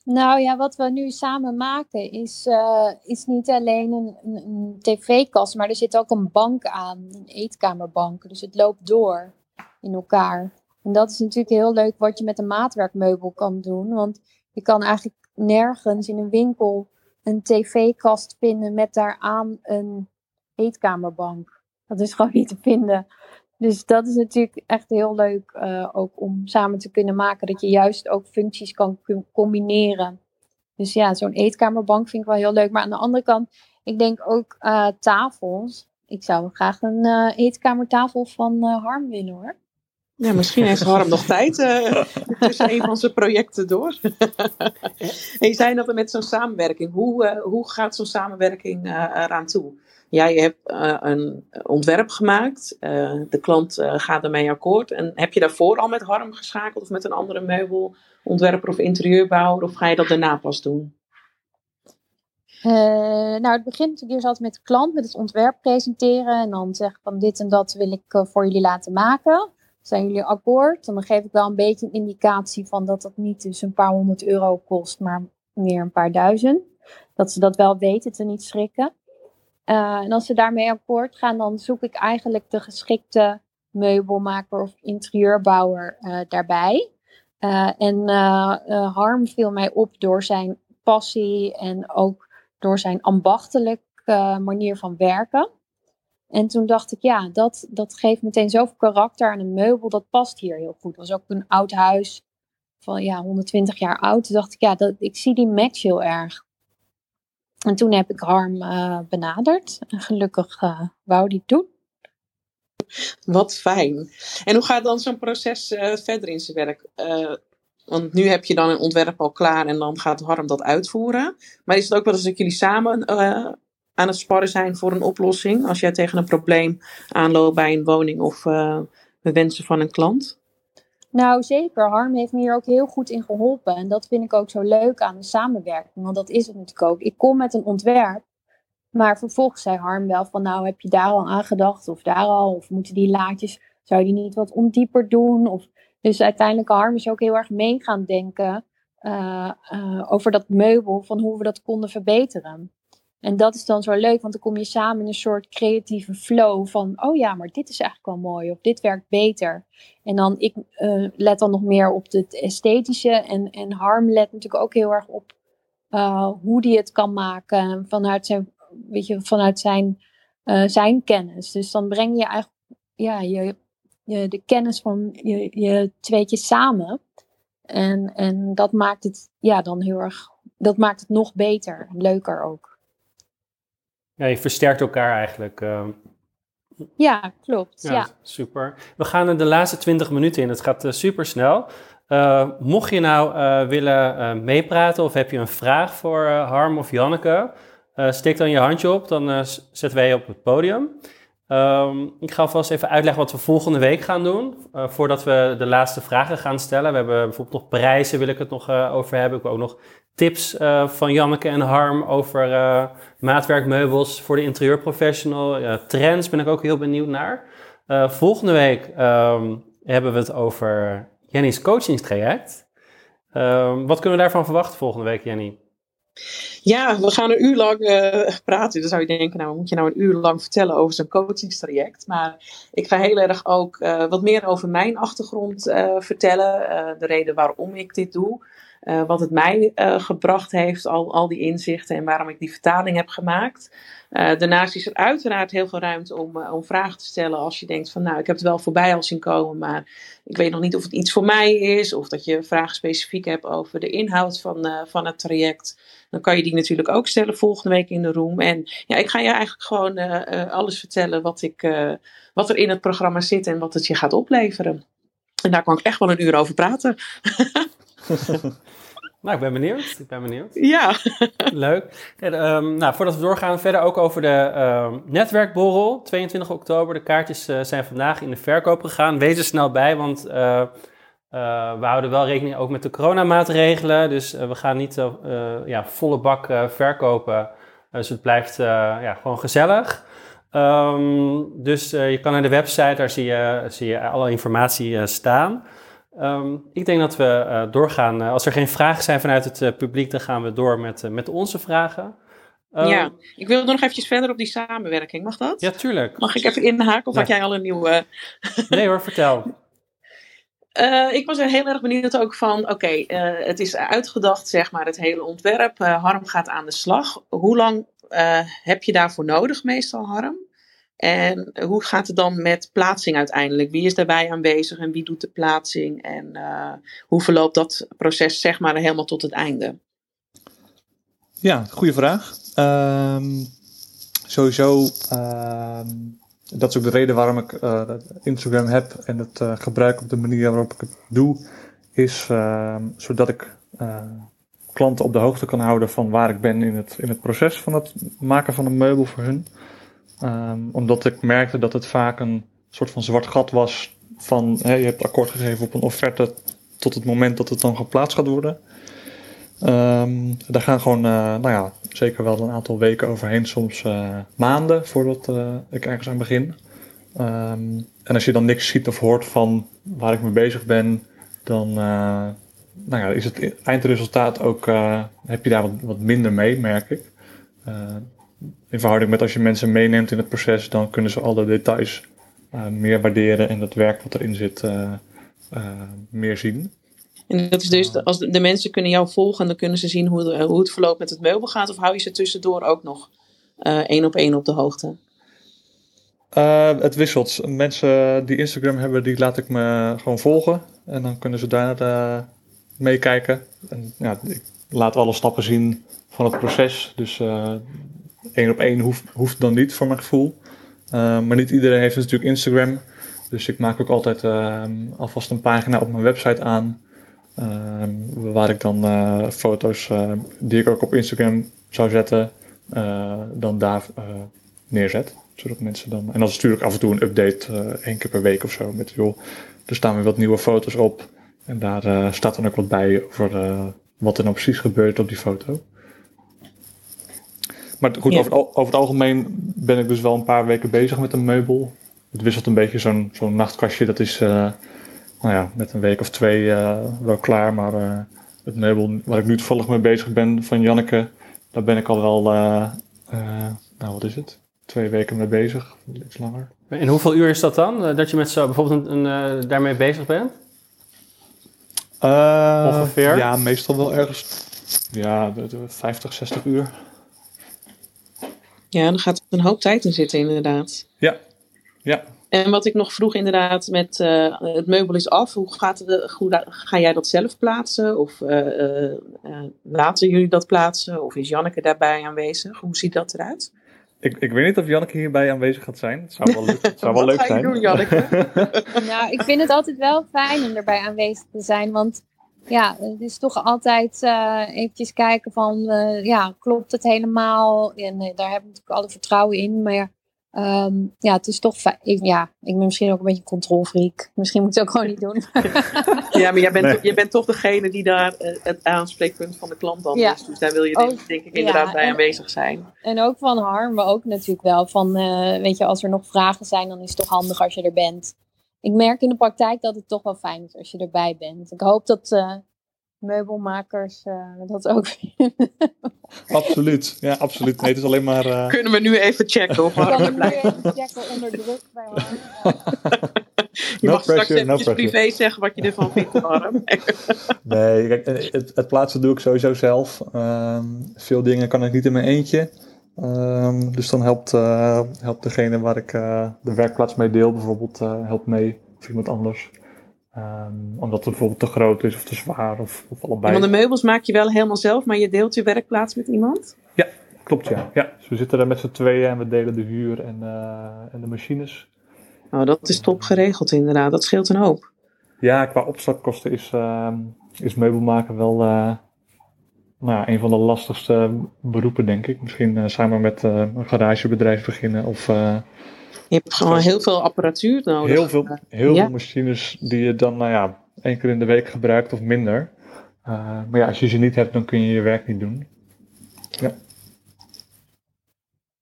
Nou ja, wat we nu samen maken is, uh, is niet alleen een, een, een tv-kast, maar er zit ook een bank aan, een eetkamerbank. Dus het loopt door in elkaar. En dat is natuurlijk heel leuk wat je met een maatwerkmeubel kan doen. Want je kan eigenlijk nergens in een winkel een tv-kast vinden met daaraan een eetkamerbank. Dat is gewoon niet te vinden. Dus dat is natuurlijk echt heel leuk uh, ook om samen te kunnen maken. Dat je juist ook functies kan combineren. Dus ja, zo'n eetkamerbank vind ik wel heel leuk. Maar aan de andere kant, ik denk ook uh, tafels. Ik zou graag een uh, eetkamertafel van Harm willen hoor. Ja, misschien heeft Harm nog tijd uh, tussen een van zijn projecten door. en je zei dat er met zo'n samenwerking. Hoe, uh, hoe gaat zo'n samenwerking uh, eraan toe? Jij hebt een ontwerp gemaakt. de klant gaat ermee akkoord. En heb je daarvoor al met Harm geschakeld of met een andere meubelontwerper of interieurbouwer? Of ga je dat daarna pas doen? nou, het begint natuurlijk eerst altijd met de klant, met het ontwerp presenteren. En dan zeggen van dit en dat wil ik voor jullie laten maken. Zijn jullie akkoord? dan geef ik wel een beetje een indicatie van dat dat niet dus een paar honderd euro kost, maar meer een paar duizend. Dat ze dat wel weten, te niet schrikken. Uh, en als ze daarmee akkoord gaan, dan zoek ik eigenlijk de geschikte meubelmaker of interieurbouwer uh, daarbij. Uh, en Harm viel mij op door zijn passie en ook door zijn ambachtelijke manier van werken. En toen dacht ik, ja, dat, dat geeft meteen zoveel karakter aan een meubel. Dat past hier heel goed. Het was ook een oud huis van ja, 120 jaar oud. Toen dacht ik, ja, dat, ik zie die match heel erg. En toen heb ik Harm uh, benaderd. En gelukkig uh, wou die doen. Wat fijn. En hoe gaat dan zo'n proces uh, verder in zijn werk? want nu heb je dan een ontwerp al klaar en dan gaat Harm dat uitvoeren. Maar is het ook wel eens dat jullie samen aan het sparren zijn voor een oplossing? Als jij tegen een probleem aanloopt bij een woning of de wensen van een klant? Nou, zeker. Harm heeft me hier ook heel goed in geholpen. En dat vind ik ook zo leuk aan de samenwerking. Want dat is het natuurlijk ook. Ik kom met een ontwerp. Maar vervolgens zei Harm wel van, nou, heb je daar al aan gedacht? Of daar al? Of moeten die laadjes, zou je die niet wat ondieper doen? Of, dus uiteindelijk, Harm is ook heel erg mee gaan denken uh, uh, over dat meubel, van hoe we dat konden verbeteren. En dat is dan zo leuk, want dan kom je samen in een soort creatieve flow van, oh ja, maar dit is eigenlijk wel mooi, of dit werkt beter. En dan, ik uh, let dan nog meer op het esthetische en, en Harm let natuurlijk ook heel erg op uh, hoe die het kan maken vanuit zijn, weet je, vanuit zijn, uh, zijn kennis. Dus dan breng je eigenlijk ja, je, je, de kennis van je, je tweetjes samen. En, en dat maakt het ja, dan heel erg, dat maakt het nog beter, leuker ook. Ja, je versterkt elkaar eigenlijk. Uh... Ja, klopt. Ja, Super. We gaan er de laatste 20 minuten in. Het gaat uh, super snel. Uh, mocht je nou willen meepraten of heb je een vraag voor Harm of Janneke, steek dan je handje op, dan zetten wij je op het podium. Um, ik ga alvast even uitleggen wat we volgende week gaan doen. Voordat we de laatste vragen gaan stellen. We hebben bijvoorbeeld nog prijzen, wil ik het nog over hebben. Ik wil ook nog tips uh, van Janneke en Harm over maatwerkmeubels voor de interieurprofessional. trends ben ik ook heel benieuwd naar. volgende week um, hebben we het over Jenny's coachingstraject. Um, wat kunnen we daarvan verwachten volgende week, Jenny? Ja, we gaan een uur lang uh, praten. Dan zou je denken, nou, moet je nou een uur lang vertellen over zo'n coachingstraject? Maar ik ga heel erg ook uh, wat meer over mijn achtergrond uh, vertellen. de reden waarom ik dit doe. Wat het mij gebracht heeft, al, al die inzichten en waarom ik die vertaling heb gemaakt. daarnaast is er uiteraard heel veel ruimte om, om vragen te stellen als je denkt van nou, ik heb het wel voorbij al zien komen, maar ik weet nog niet of het iets voor mij is. Of dat je vragen specifiek hebt over de inhoud van, van het traject dan kan je die natuurlijk ook stellen volgende week in de room. En ja, ik ga je eigenlijk gewoon alles vertellen wat, ik, wat er in het programma zit en wat het je gaat opleveren. En daar kan ik echt wel een uur over praten. Nou, ik ben benieuwd. Ik ben benieuwd. Ja. Leuk. En, um, nou, voordat we doorgaan, verder ook over de uh, netwerkborrel. 22 oktober. De kaartjes uh, zijn vandaag in de verkoop gegaan. Wees er snel bij, want uh, uh, we houden wel rekening ook met de coronamaatregelen. Dus we gaan niet ja, volle bak verkopen. dus het blijft ja, gewoon gezellig. Um, dus je kan naar de website, daar zie je, zie je alle informatie staan. Um, ik denk dat we doorgaan. als er geen vragen zijn vanuit het publiek, dan gaan we door met, met onze vragen. Um, ja, ik wil nog eventjes verder op die samenwerking. Mag dat? Ja, tuurlijk. Mag ik even inhaken of ja. had jij al een nieuwe... nee hoor, vertel. Uh, ik was er heel erg benieuwd ook van, oké, okay, uh, het is uitgedacht, zeg maar, het hele ontwerp. Uh, Harm gaat aan de slag. Hoe lang heb je daarvoor nodig meestal, Harm? En hoe gaat het dan met plaatsing uiteindelijk? Wie is daarbij aanwezig en wie doet de plaatsing? En hoe verloopt dat proces, zeg maar, helemaal tot het einde? Ja, goede vraag. Um, sowieso... Uh, dat is ook de reden waarom ik uh, Instagram heb en het uh, gebruik op de manier waarop ik het doe, is uh, zodat ik klanten op de hoogte kan houden van waar ik ben in het, in het proces van het maken van een meubel voor hun. Um, omdat ik merkte dat het vaak een soort van zwart gat was van je hebt akkoord gegeven op een offerte tot het moment dat het dan geplaatst gaat worden. Um, daar gaan gewoon, uh, nou ja, zeker wel een aantal weken overheen, soms uh, maanden voordat uh, ik ergens aan begin. Um, en als je dan niks ziet of hoort van waar ik mee bezig ben, dan nou ja, is het eindresultaat ook, heb je daar wat, wat, minder mee, merk ik. In verhouding met als je mensen meeneemt in het proces, dan kunnen ze alle details meer waarderen en het werk wat erin zit meer zien. En dat is dus, als de, mensen kunnen jou volgen, dan kunnen ze zien hoe, hoe het verloopt met het meubel gaat. Of hou je ze tussendoor ook nog één op één op de hoogte? Uh, het wisselt. Mensen die Instagram hebben, die laat ik me gewoon volgen. En dan kunnen ze daar uh, meekijken. En ja, ik laat alle stappen zien van het proces. Dus uh, één op één hoeft, hoeft dan niet voor mijn gevoel. maar niet iedereen heeft natuurlijk Instagram. Dus ik maak ook altijd alvast een pagina op mijn website aan. waar ik dan foto's die ik ook op Instagram zou zetten, dan daar neerzet zodat mensen dan. En dan stuur ik af en toe een update, één keer per week of zo. Met joh, er staan weer wat nieuwe foto's op. En daar staat dan ook wat bij over wat er nou precies gebeurt op die foto. Maar goed, ja. over, over, het algemeen ben ik dus wel een paar weken bezig met een meubel. Het wisselt een beetje zo'n zo'n nachtkastje. Dat is nou ja, met een week of twee wel klaar. Maar het meubel waar ik nu toevallig mee bezig ben van Janneke, daar ben ik al wel, nou wat is het? twee weken mee bezig, iets langer. En hoeveel uur is dat dan? Eh, dat je met zo bijvoorbeeld een, een, uh, daarmee bezig bent? Uh, Ongeveer? Ja, meestal wel ergens ja, de, de 50, 60 uur. Ja, dan gaat er een hoop tijd in zitten inderdaad. Ja, ja. En wat ik nog vroeg inderdaad met uh, het meubel is af. Hoe, gaat het, hoe ga jij dat zelf plaatsen? Of uh, laten jullie dat plaatsen? Of is Janneke daarbij aanwezig? Hoe ziet dat eruit? Ik, ik weet niet of Janneke hierbij aanwezig gaat zijn. Het zou wel, het zou wel leuk zijn. Doen, Janneke? nou, ik vind het altijd wel fijn om erbij aanwezig te zijn. Want ja, het is toch altijd uh, eventjes kijken van, uh, ja, klopt het helemaal? En uh, daar heb ik natuurlijk alle vertrouwen in. Maar Um, ja, het is toch ik, ja, ik ben misschien ook een beetje een controlfreak. Misschien moet ik het ook gewoon niet doen. ja, maar jij bent, nee. je bent toch degene die daar uh, het aanspreekpunt van de klant dan ja. is. Dus daar wil je ook, denk ik inderdaad ja, bij en, aanwezig zijn. En ook van Harm, maar ook natuurlijk wel van, uh, weet je, als er nog vragen zijn, dan is het toch handig als je er bent. Ik merk in de praktijk dat het toch wel fijn is als je erbij bent. Ik hoop dat, uh, meubelmakers uh, dat ook vinden. Absoluut, ja, absoluut. Nee, het is alleen maar. Uh... Kunnen we nu even checken of Harm er blijft? even checken onder druk bij Je no mag pressure, straks even no privé zeggen wat je ervan vindt, Harm. nee, kijk, eh, het, het, plaatsen doe ik sowieso zelf. Um, veel dingen kan ik niet in mijn eentje. Um, dus dan helpt, uh, helpt degene waar ik uh, de werkplaats mee deel, bijvoorbeeld, helpt mee. Of iemand anders. Um, omdat het bijvoorbeeld te groot is of te zwaar of, of allebei. Want de meubels maak je wel helemaal zelf, maar je deelt je werkplaats met iemand? Ja, klopt ja. ja. Dus we zitten er met z'n tweeën en we delen de huur en, en de machines. Oh, dat is top geregeld inderdaad. Dat scheelt een hoop. Ja, qua opstartkosten is, uh, is meubelmaken wel nou, een van de lastigste beroepen, denk ik. Misschien uh, samen met een garagebedrijf beginnen of je hebt gewoon heel veel apparatuur nodig. Heel veel, heel veel machines die je dan, nou ja, één keer in de week gebruikt of minder. Uh, maar ja, als je ze niet hebt, dan kun je je werk niet doen. Ja.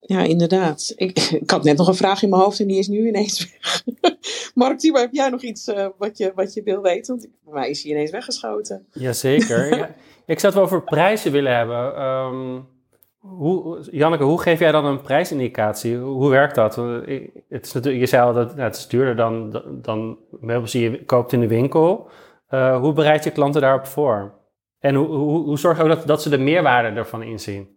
Ja, inderdaad. Ik, ik had net nog een vraag in mijn hoofd en die is nu ineens weg. Mark, heb jij nog iets uh, wat, je, wat je wil weten? Want bij mij is hij ineens weggeschoten. Jazeker. ja. Ik zou het wel over prijzen willen hebben. Um, hoe, Janneke, hoe geef jij dan een prijsindicatie? Hoe werkt dat? Het is natuurlijk, je zei al dat nou, het is duurder dan, dan meubels die je koopt in de winkel. Uh, hoe bereid je klanten daarop voor? En hoe, hoe, hoe zorg je ook dat, dat ze de meerwaarde ervan inzien?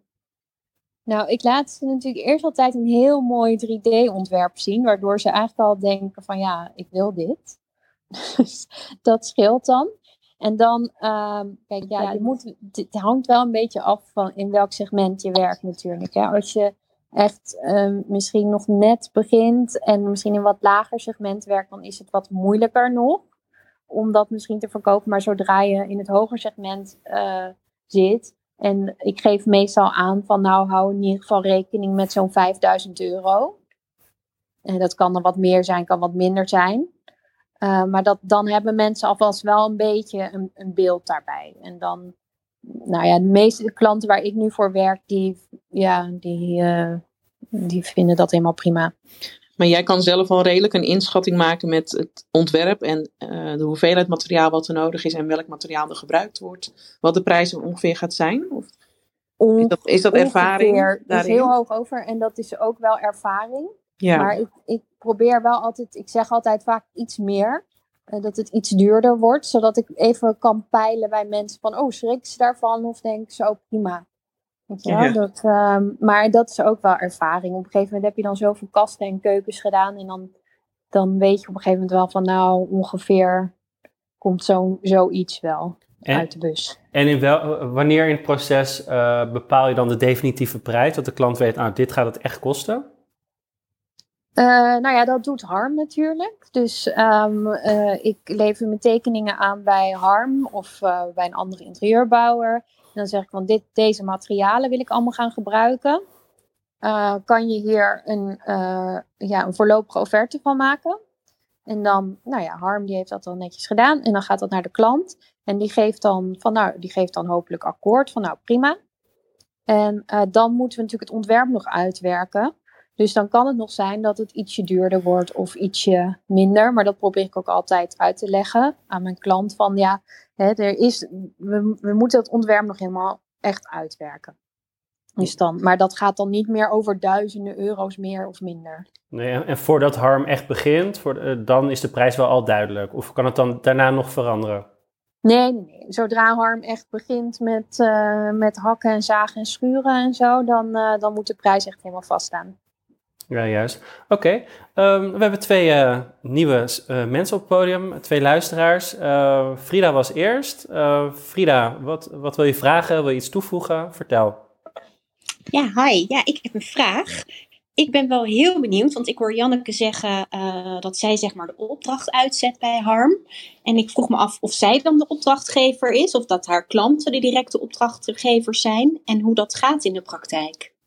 Nou, ik laat ze natuurlijk eerst altijd een heel mooi 3D-ontwerp zien, waardoor ze eigenlijk al denken van ja, ik wil dit. Dus dat scheelt dan. En dan, uh, kijk, ja, je moet, het hangt wel een beetje af van in welk segment je werkt natuurlijk. Hè. Als je echt uh, misschien nog net begint en misschien in een wat lager segment werkt, dan is het wat moeilijker nog om dat misschien te verkopen. Maar zodra je in het hoger segment uh, zit, en ik geef meestal aan van nou hou in ieder geval rekening met zo'n 5000 euro. En dat kan dan wat meer zijn, kan wat minder zijn. Uh, maar dat, dan hebben mensen alvast wel een beetje een, een, beeld daarbij. En dan, nou ja, de meeste klanten waar ik nu voor werk, die, ja, die, uh, die vinden dat helemaal prima. Maar jij kan zelf al redelijk een inschatting maken met het ontwerp en uh, de hoeveelheid materiaal wat er nodig is en welk materiaal er gebruikt wordt. Wat de prijs ongeveer gaat zijn? Of is dat, is dat ervaring? Daar is heel hoog over en dat is ook wel ervaring. Ja. Maar ik, ik, probeer wel altijd, ik zeg altijd vaak iets meer. eh, dat het iets duurder wordt, zodat ik even kan peilen bij mensen van, oh, schrik ze daarvan? Of denk ze, oh, prima. Weet je wel? Ja. Dat, ehm, maar dat is ook wel ervaring. Op een gegeven moment heb je dan zoveel kasten en keukens gedaan. En dan, dan weet je op een gegeven moment wel van, nou, ongeveer komt zo'n zoiets wel En, uit de bus. en in wel, wanneer in het proces eh, bepaal je dan de definitieve prijs? Dat de klant weet, ah, dit gaat het echt kosten? Eh, nou ja, dat doet Harm natuurlijk. Dus ehm, eh, ik lever mijn tekeningen aan bij Harm of bij een andere interieurbouwer. Dan zeg ik van dit, deze materialen wil ik allemaal gaan gebruiken. Eh, kan je hier een, eh, ja, een voorlopige offerte van maken? En dan, nou ja, Harm die heeft dat dan netjes gedaan. En dan gaat dat naar de klant. En die geeft dan, van, nou, die geeft dan hopelijk akkoord van nou prima. En eh, dan moeten we natuurlijk het ontwerp nog uitwerken. Dus dan kan het nog zijn dat het ietsje duurder wordt of ietsje minder. Maar dat probeer ik ook altijd uit te leggen aan mijn klant. Van ja, hè, er is, we, we moeten het ontwerp nog helemaal echt uitwerken. Dus dan, maar dat gaat dan niet meer over duizenden euro's meer of minder. Nee, en, voordat Harm echt begint, voor, eh, dan is de prijs wel al duidelijk. Of kan het dan daarna nog veranderen? Nee, nee, nee. Zodra Harm echt begint met, eh, met hakken en zagen en schuren en zo, dan, eh, dan moet de prijs echt helemaal vaststaan. Ja, juist. Oké, ehm, we hebben twee eh, nieuwe eh, mensen op het podium, twee luisteraars. Eh, Frida was eerst. Frida, wat, wat wil je vragen? Wil je iets toevoegen? Vertel. Ja, hi. Ja, ik heb een vraag. Ik ben wel heel benieuwd, want ik hoor Janneke zeggen dat zij zeg maar de opdracht uitzet bij Harm. En ik vroeg me af of zij dan de opdrachtgever is, of dat haar klanten de directe opdrachtgevers zijn en hoe dat gaat in de praktijk.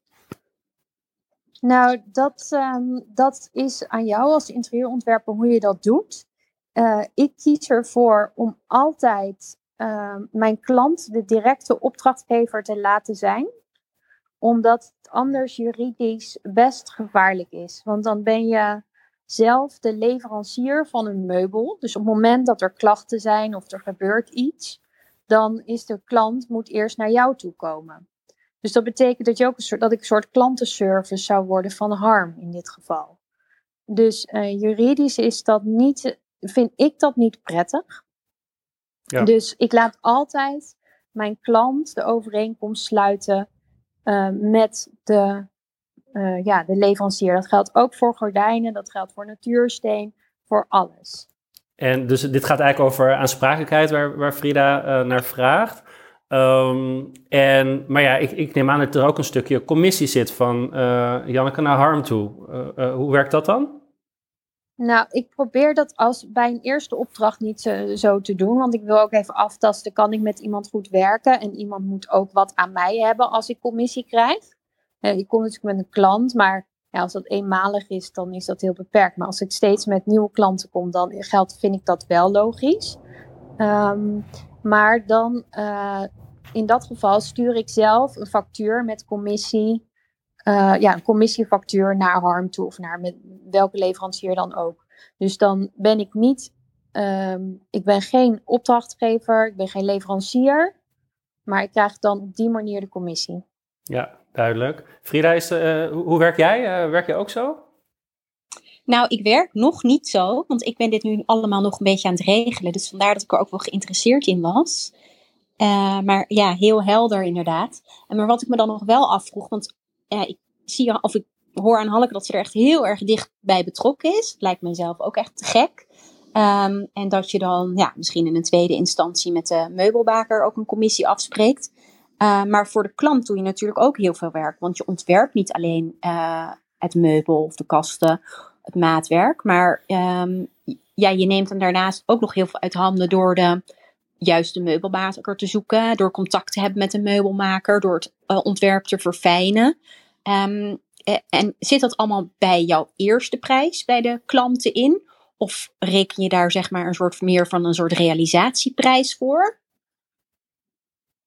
Nou, dat, ehm, dat is aan jou als interieurontwerper hoe je dat doet. Eh, ik kies ervoor om altijd ehm, mijn klant de directe opdrachtgever te laten zijn. Omdat het anders juridisch best gevaarlijk is. Want dan ben je zelf de leverancier van een meubel. Dus op het moment dat er klachten zijn of er gebeurt iets, dan is de klant moet eerst naar jou toe komen. Dus dat betekent dat, je ook een soort, dat ik een soort klantenservice zou worden van Harm in dit geval. Dus eh, juridisch is dat niet, vind ik dat niet prettig. Ja. Dus ik laat altijd mijn klant de overeenkomst sluiten eh, met de, eh, ja, de leverancier. Dat geldt ook voor gordijnen, dat geldt voor natuursteen, voor alles. En dus dit gaat eigenlijk over aansprakelijkheid, waar, waar Frida naar vraagt. Ehm, en, maar ja, ik, ik neem aan dat er ook een stukje commissie zit van eh, Janneke naar Harm toe. Eh, eh, hoe werkt dat dan? Nou, ik probeer dat als bij een eerste opdracht niet zo, zo te doen. Want ik wil ook even aftasten, kan ik met iemand goed werken? En iemand moet ook wat aan mij hebben als ik commissie krijg. Eh, ik kom natuurlijk met een klant, maar ja, als dat eenmalig is, dan is dat heel beperkt. Maar als ik steeds met nieuwe klanten kom, dan geldt, vind ik dat wel logisch. Ehm, maar dan, in dat geval, stuur ik zelf een factuur met commissie eh, ja, een commissiefactuur naar Harm toe of naar met welke leverancier dan ook. Dus dan ben ik niet, ehm, ik ben geen opdrachtgever, ik ben geen leverancier, maar ik krijg dan op die manier de commissie. Ja, duidelijk. Frida, is, eh, hoe, hoe werk jij? Eh, werk je ook zo? Nou, ik werk nog niet zo, want ik ben dit nu allemaal nog een beetje aan het regelen. Dus vandaar dat ik er ook wel geïnteresseerd in was. Eh, maar ja, heel helder inderdaad. En maar wat ik me dan nog wel afvroeg, want ik zie of ik hoor aan Hanneke dat ze er echt heel erg dicht bij betrokken is. Lijkt mezelf ook echt te gek. Ehm, en dat je dan ja, misschien in een tweede instantie met de meubelbaker ook een commissie afspreekt. Uh, maar voor de klant doe je natuurlijk ook heel veel werk. Want je ontwerpt niet alleen uh, het meubel of de kasten, het maatwerk. Maar um, ja, je neemt hem daarnaast ook nog heel veel uit handen door de juiste meubelmaker te zoeken. Door contact te hebben met een meubelmaker. Door het uh, ontwerp te verfijnen. Um, en zit dat allemaal bij jouw eerste prijs bij de klanten in? Of reken je daar zeg maar een soort meer van een soort realisatieprijs voor?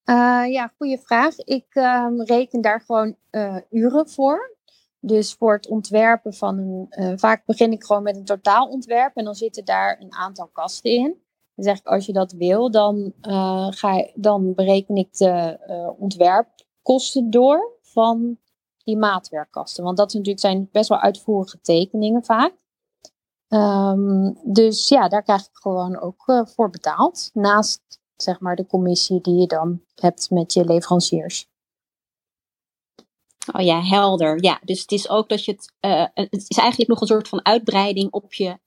Uh, ja, goede vraag. Ik um, reken daar gewoon uren voor. Dus voor het ontwerpen van een. Vaak begin ik gewoon met een totaalontwerp en dan zitten daar een aantal kasten in. Dan zeg ik, als je dat wil, dan, ga je, dan bereken ik de ontwerpkosten door van die maatwerkkasten. Want dat natuurlijk zijn best wel uitvoerige tekeningen vaak. Ehm, dus ja, daar krijg ik gewoon ook uh, voor betaald. Naast zeg maar de commissie die je dan hebt met je leveranciers. Oh ja, helder. Ja, dus het is ook dat je het. Uh, het is eigenlijk nog een soort van uitbreiding op je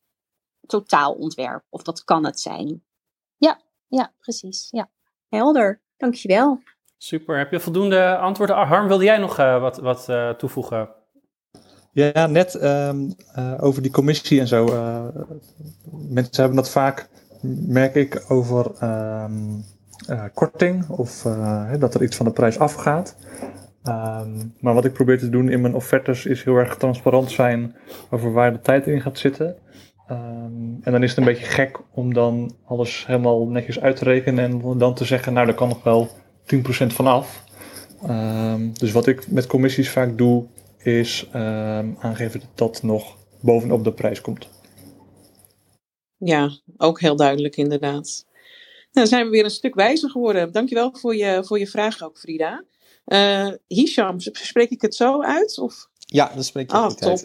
totaalontwerp. Of dat kan het zijn. Ja, ja, precies. Ja. Helder, dankjewel. Super, heb je voldoende antwoorden? Harm, wilde jij nog uh, wat, wat uh, toevoegen? Ja, net um, uh, over die commissie en zo. mensen hebben dat vaak, merk ik, over um, korting of dat er iets van de prijs afgaat. Um, maar wat ik probeer te doen in mijn offertes is heel erg transparant zijn over waar de tijd in gaat zitten. Um, en dan is het een beetje gek om dan alles helemaal netjes uit te rekenen en dan te zeggen, nou daar kan nog wel 10% vanaf. Um, dus wat ik met commissies vaak doe, is aangeven dat dat nog bovenop de prijs komt. Ja, ook heel duidelijk inderdaad. Nou, dan zijn we weer een stuk wijzer geworden. Dankjewel voor je, voor je vraag ook, Frida. Uh, Hisham, spreek ik het zo uit? Of? Ja, dat spreek je oh, goed top. uit.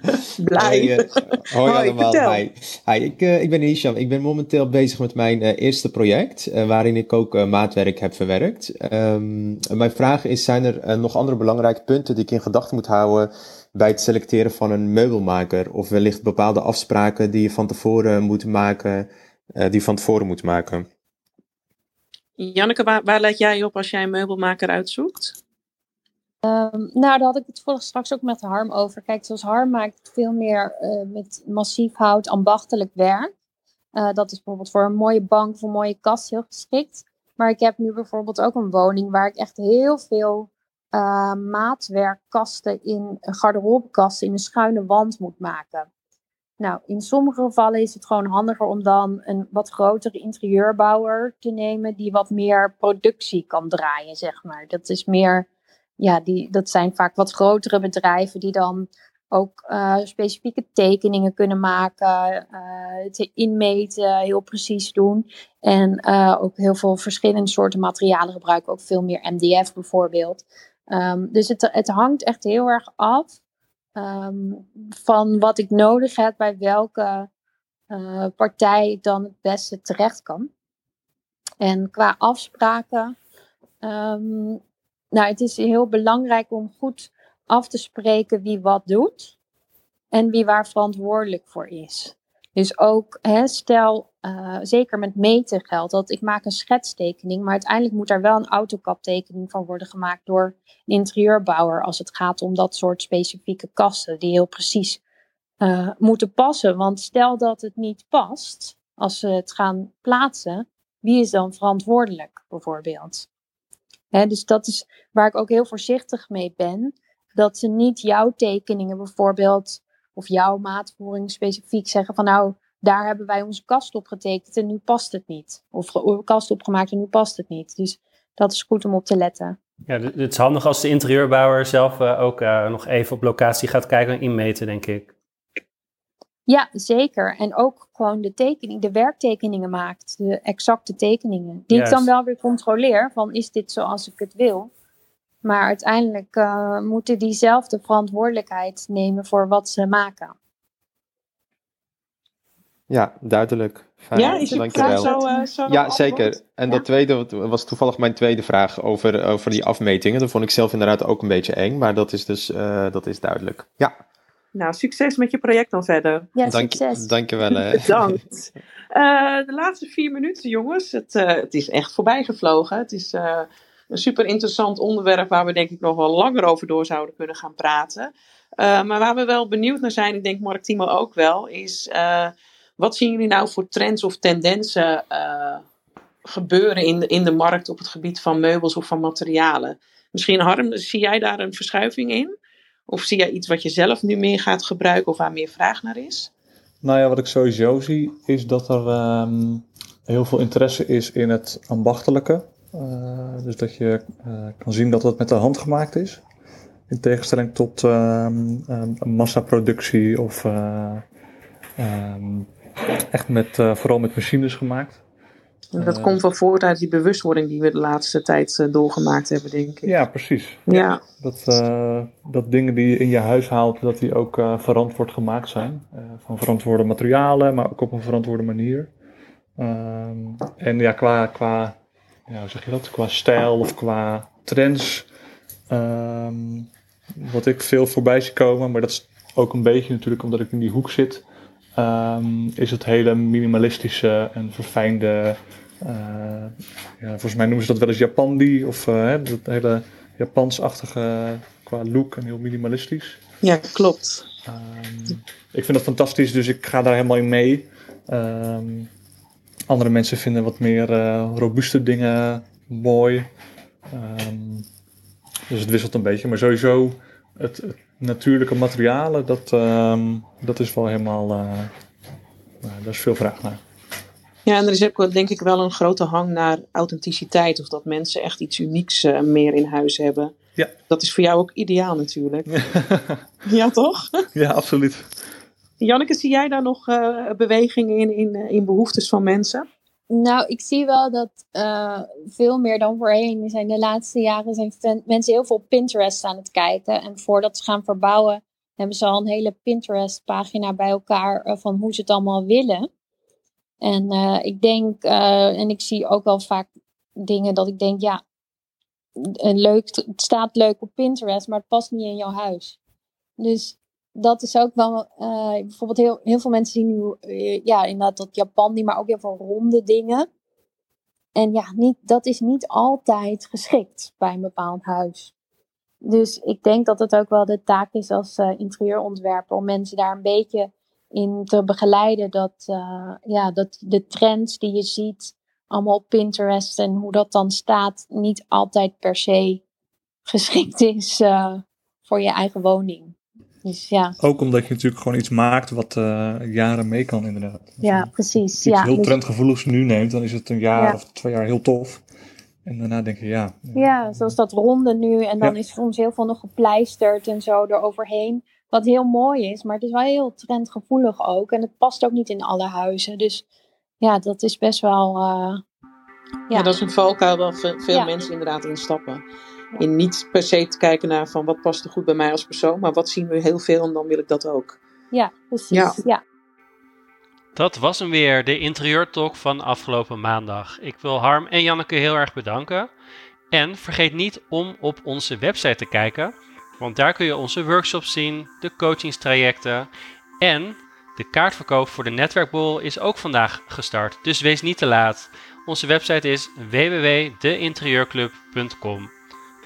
Blij. Hoi, uh, hoi allemaal. vertel. Hi. Hi, ik, uh, ik ben Hisham. Ik ben momenteel bezig met mijn eerste project, waarin ik ook maatwerk heb verwerkt. Um, mijn vraag is, zijn er nog andere belangrijke punten die ik in gedachten moet houden bij het selecteren van een meubelmaker? Of wellicht bepaalde afspraken die je van tevoren moet maken, die van tevoren moet maken? Janneke, waar, waar let jij op als jij een meubelmaker uitzoekt? Um, nou, daar had ik het vorige straks ook met Harm over. Kijk, zoals Harm maakt veel meer uh, met massief hout ambachtelijk werk. Uh, dat is bijvoorbeeld voor een mooie bank of een mooie kast heel geschikt. Maar ik heb nu bijvoorbeeld ook een woning waar ik echt heel veel uh, maatwerkkasten in garderobekasten in een schuine wand moet maken. Nou, in sommige gevallen is het gewoon handiger om dan een wat grotere interieurbouwer te nemen die wat meer productie kan draaien, zeg maar. Dat is meer, ja, die, dat zijn vaak wat grotere bedrijven die dan ook uh, specifieke tekeningen kunnen maken, uh, te inmeten, heel precies doen. En uh, ook heel veel verschillende soorten materialen gebruiken, ook veel meer MDF bijvoorbeeld. Um, dus het, het hangt echt heel erg af um, van wat ik nodig heb bij welke partij dan het beste terecht kan. En qua afspraken, um, nou, het is heel belangrijk om goed af te spreken wie wat doet en wie waar verantwoordelijk voor is. Dus ook, hè, stel, uh, zeker met meten geldt dat ik maak een schetstekening, maar uiteindelijk moet daar wel een AutoCAD-tekening van worden gemaakt door een interieurbouwer als het gaat om dat soort specifieke kasten die heel precies uh, moeten passen. Want stel dat het niet past als ze het gaan plaatsen, wie is dan verantwoordelijk bijvoorbeeld? Dus dat is waar ik ook heel voorzichtig mee ben, dat ze niet jouw tekeningen bijvoorbeeld of jouw maatvoering specifiek zeggen van nou, daar hebben wij onze kast op getekend en nu past het niet. Of kast opgemaakt en nu past het niet. Dus dat is goed om op te letten. Ja, het is handig als de interieurbouwer zelf uh, ook uh, nog even op locatie gaat kijken en inmeten, denk ik. Ja, zeker. En ook gewoon de tekening, de werktekeningen maakt, de exacte tekeningen. Die Juist. ik dan wel weer controleer van is dit zoals ik het wil. Maar uiteindelijk uh, moeten die zelf de verantwoordelijkheid nemen voor wat ze maken. Ja, duidelijk. Fijn. Ja, is je vraag zo, uh, zo Ja, zeker. En ja? dat tweede was toevallig mijn tweede vraag over, over die afmetingen. Dat vond ik zelf inderdaad ook een beetje eng, maar dat is dus uh, dat is duidelijk. Ja. Nou, succes met je project dan verder. Ja, Dank, succes. Dankjewel. Bedankt. Uh, de laatste vier minuten, jongens. Het, het is echt voorbij gevlogen. Het is een super interessant onderwerp waar we denk ik nog wel langer over door zouden kunnen gaan praten. Uh, maar waar we wel benieuwd naar zijn, ik denk Mark Timo ook wel, is uh, wat zien jullie nou voor trends of tendensen uh, gebeuren in de, in de markt op het gebied van meubels of van materialen? Misschien Harm, zie jij daar een verschuiving in? Of zie jij iets wat je zelf nu meer gaat gebruiken of waar meer vraag naar is? Nou ja, wat ik sowieso zie is dat er um, heel veel interesse is in het ambachtelijke. Uh, dus dat je uh, kan zien dat het met de hand gemaakt is. In tegenstelling tot uh, massaproductie of um, echt met, vooral met machines gemaakt. En dat Eh, komt wel voort uit die bewustwording die we de laatste tijd eh, doorgemaakt hebben, denk ik. Ja, precies. Ja. Dat, eh, dat dingen die je in je huis haalt, dat die ook verantwoord gemaakt zijn. Van verantwoorde materialen, maar ook op een verantwoorde manier. Ehm, en ja, qua, qua, ja, hoe zeg je dat? Qua stijl of qua trends, ehm, wat ik veel voorbij zie komen, maar dat is ook een beetje natuurlijk omdat ik in die hoek zit, ehm, is het hele minimalistische en verfijnde. eh, ja, volgens mij noemen ze dat wel eens Japandi of hè, dat hele Japansachtige qua look en heel minimalistisch. ja, klopt. Ehm, ik vind dat fantastisch, dus ik ga daar helemaal in mee. Ehm, andere mensen vinden wat meer eh, robuuste dingen mooi. Dus het wisselt een beetje. Maar sowieso, het, het natuurlijke materialen, dat, ehm, dat is wel helemaal. nou, daar is veel vraag naar. Ja, en er is ook denk ik wel een grote hang naar authenticiteit. Of dat mensen echt iets unieks eh, meer in huis hebben. Ja. Dat is voor jou ook ideaal natuurlijk. ja, toch? ja, absoluut. Janneke, zie jij daar nog eh, bewegingen in, in, in behoeftes van mensen? Nou, ik zie wel dat eh, veel meer dan voorheen zijn de laatste jaren zijn mensen heel veel op Pinterest aan het kijken. En voordat ze gaan verbouwen, hebben ze al een hele Pinterest-pagina bij elkaar eh, van hoe ze het allemaal willen. En eh, ik denk, en ik zie ook wel vaak dingen dat ik denk, ja, het staat leuk op Pinterest, maar het past niet in jouw huis. Dus dat is ook wel, eh, bijvoorbeeld heel, heel veel mensen zien nu, eh, ja, inderdaad dat Japan, maar ook heel veel ronde dingen. En ja, niet, dat is niet altijd geschikt bij een bepaald huis. Dus ik denk dat het ook wel de taak is als eh, interieurontwerper om mensen daar een beetje in te begeleiden. Dat, ja, dat de trends die je ziet, allemaal op Pinterest en hoe dat dan staat, niet altijd per se geschikt is voor je eigen woning. Dus ja, Ook omdat je natuurlijk gewoon iets maakt wat eh, jaren mee kan, inderdaad. ja precies. iets Ja, heel dus- trendgevoeligs nu neemt, dan is het een jaar Ja. of twee jaar heel tof. En daarna denk je, ja. Ja, zoals dat ronde nu. En dan Ja. is soms heel veel nog gepleisterd en zo eroverheen. Wat heel mooi is, maar het is wel heel trendgevoelig ook. En het past ook niet in alle huizen. Dus ja, dat is best wel. eh, Ja, dat is een valkuil waar ve- veel Ja. mensen inderdaad instappen. In niet per se te kijken naar van wat past er goed bij mij als persoon, maar wat zien we heel veel en dan wil ik dat ook. ja, precies. Ja. Ja. Dat was hem weer, de interieurtalk van afgelopen maandag. Ik wil Harm en Janneke heel erg bedanken. En vergeet niet om op onze website te kijken, want daar kun je onze workshops zien, de coachingstrajecten en de kaartverkoop voor de netwerkbol is ook vandaag gestart. Dus wees niet te laat. Onze website is www.deinterieurclub.com.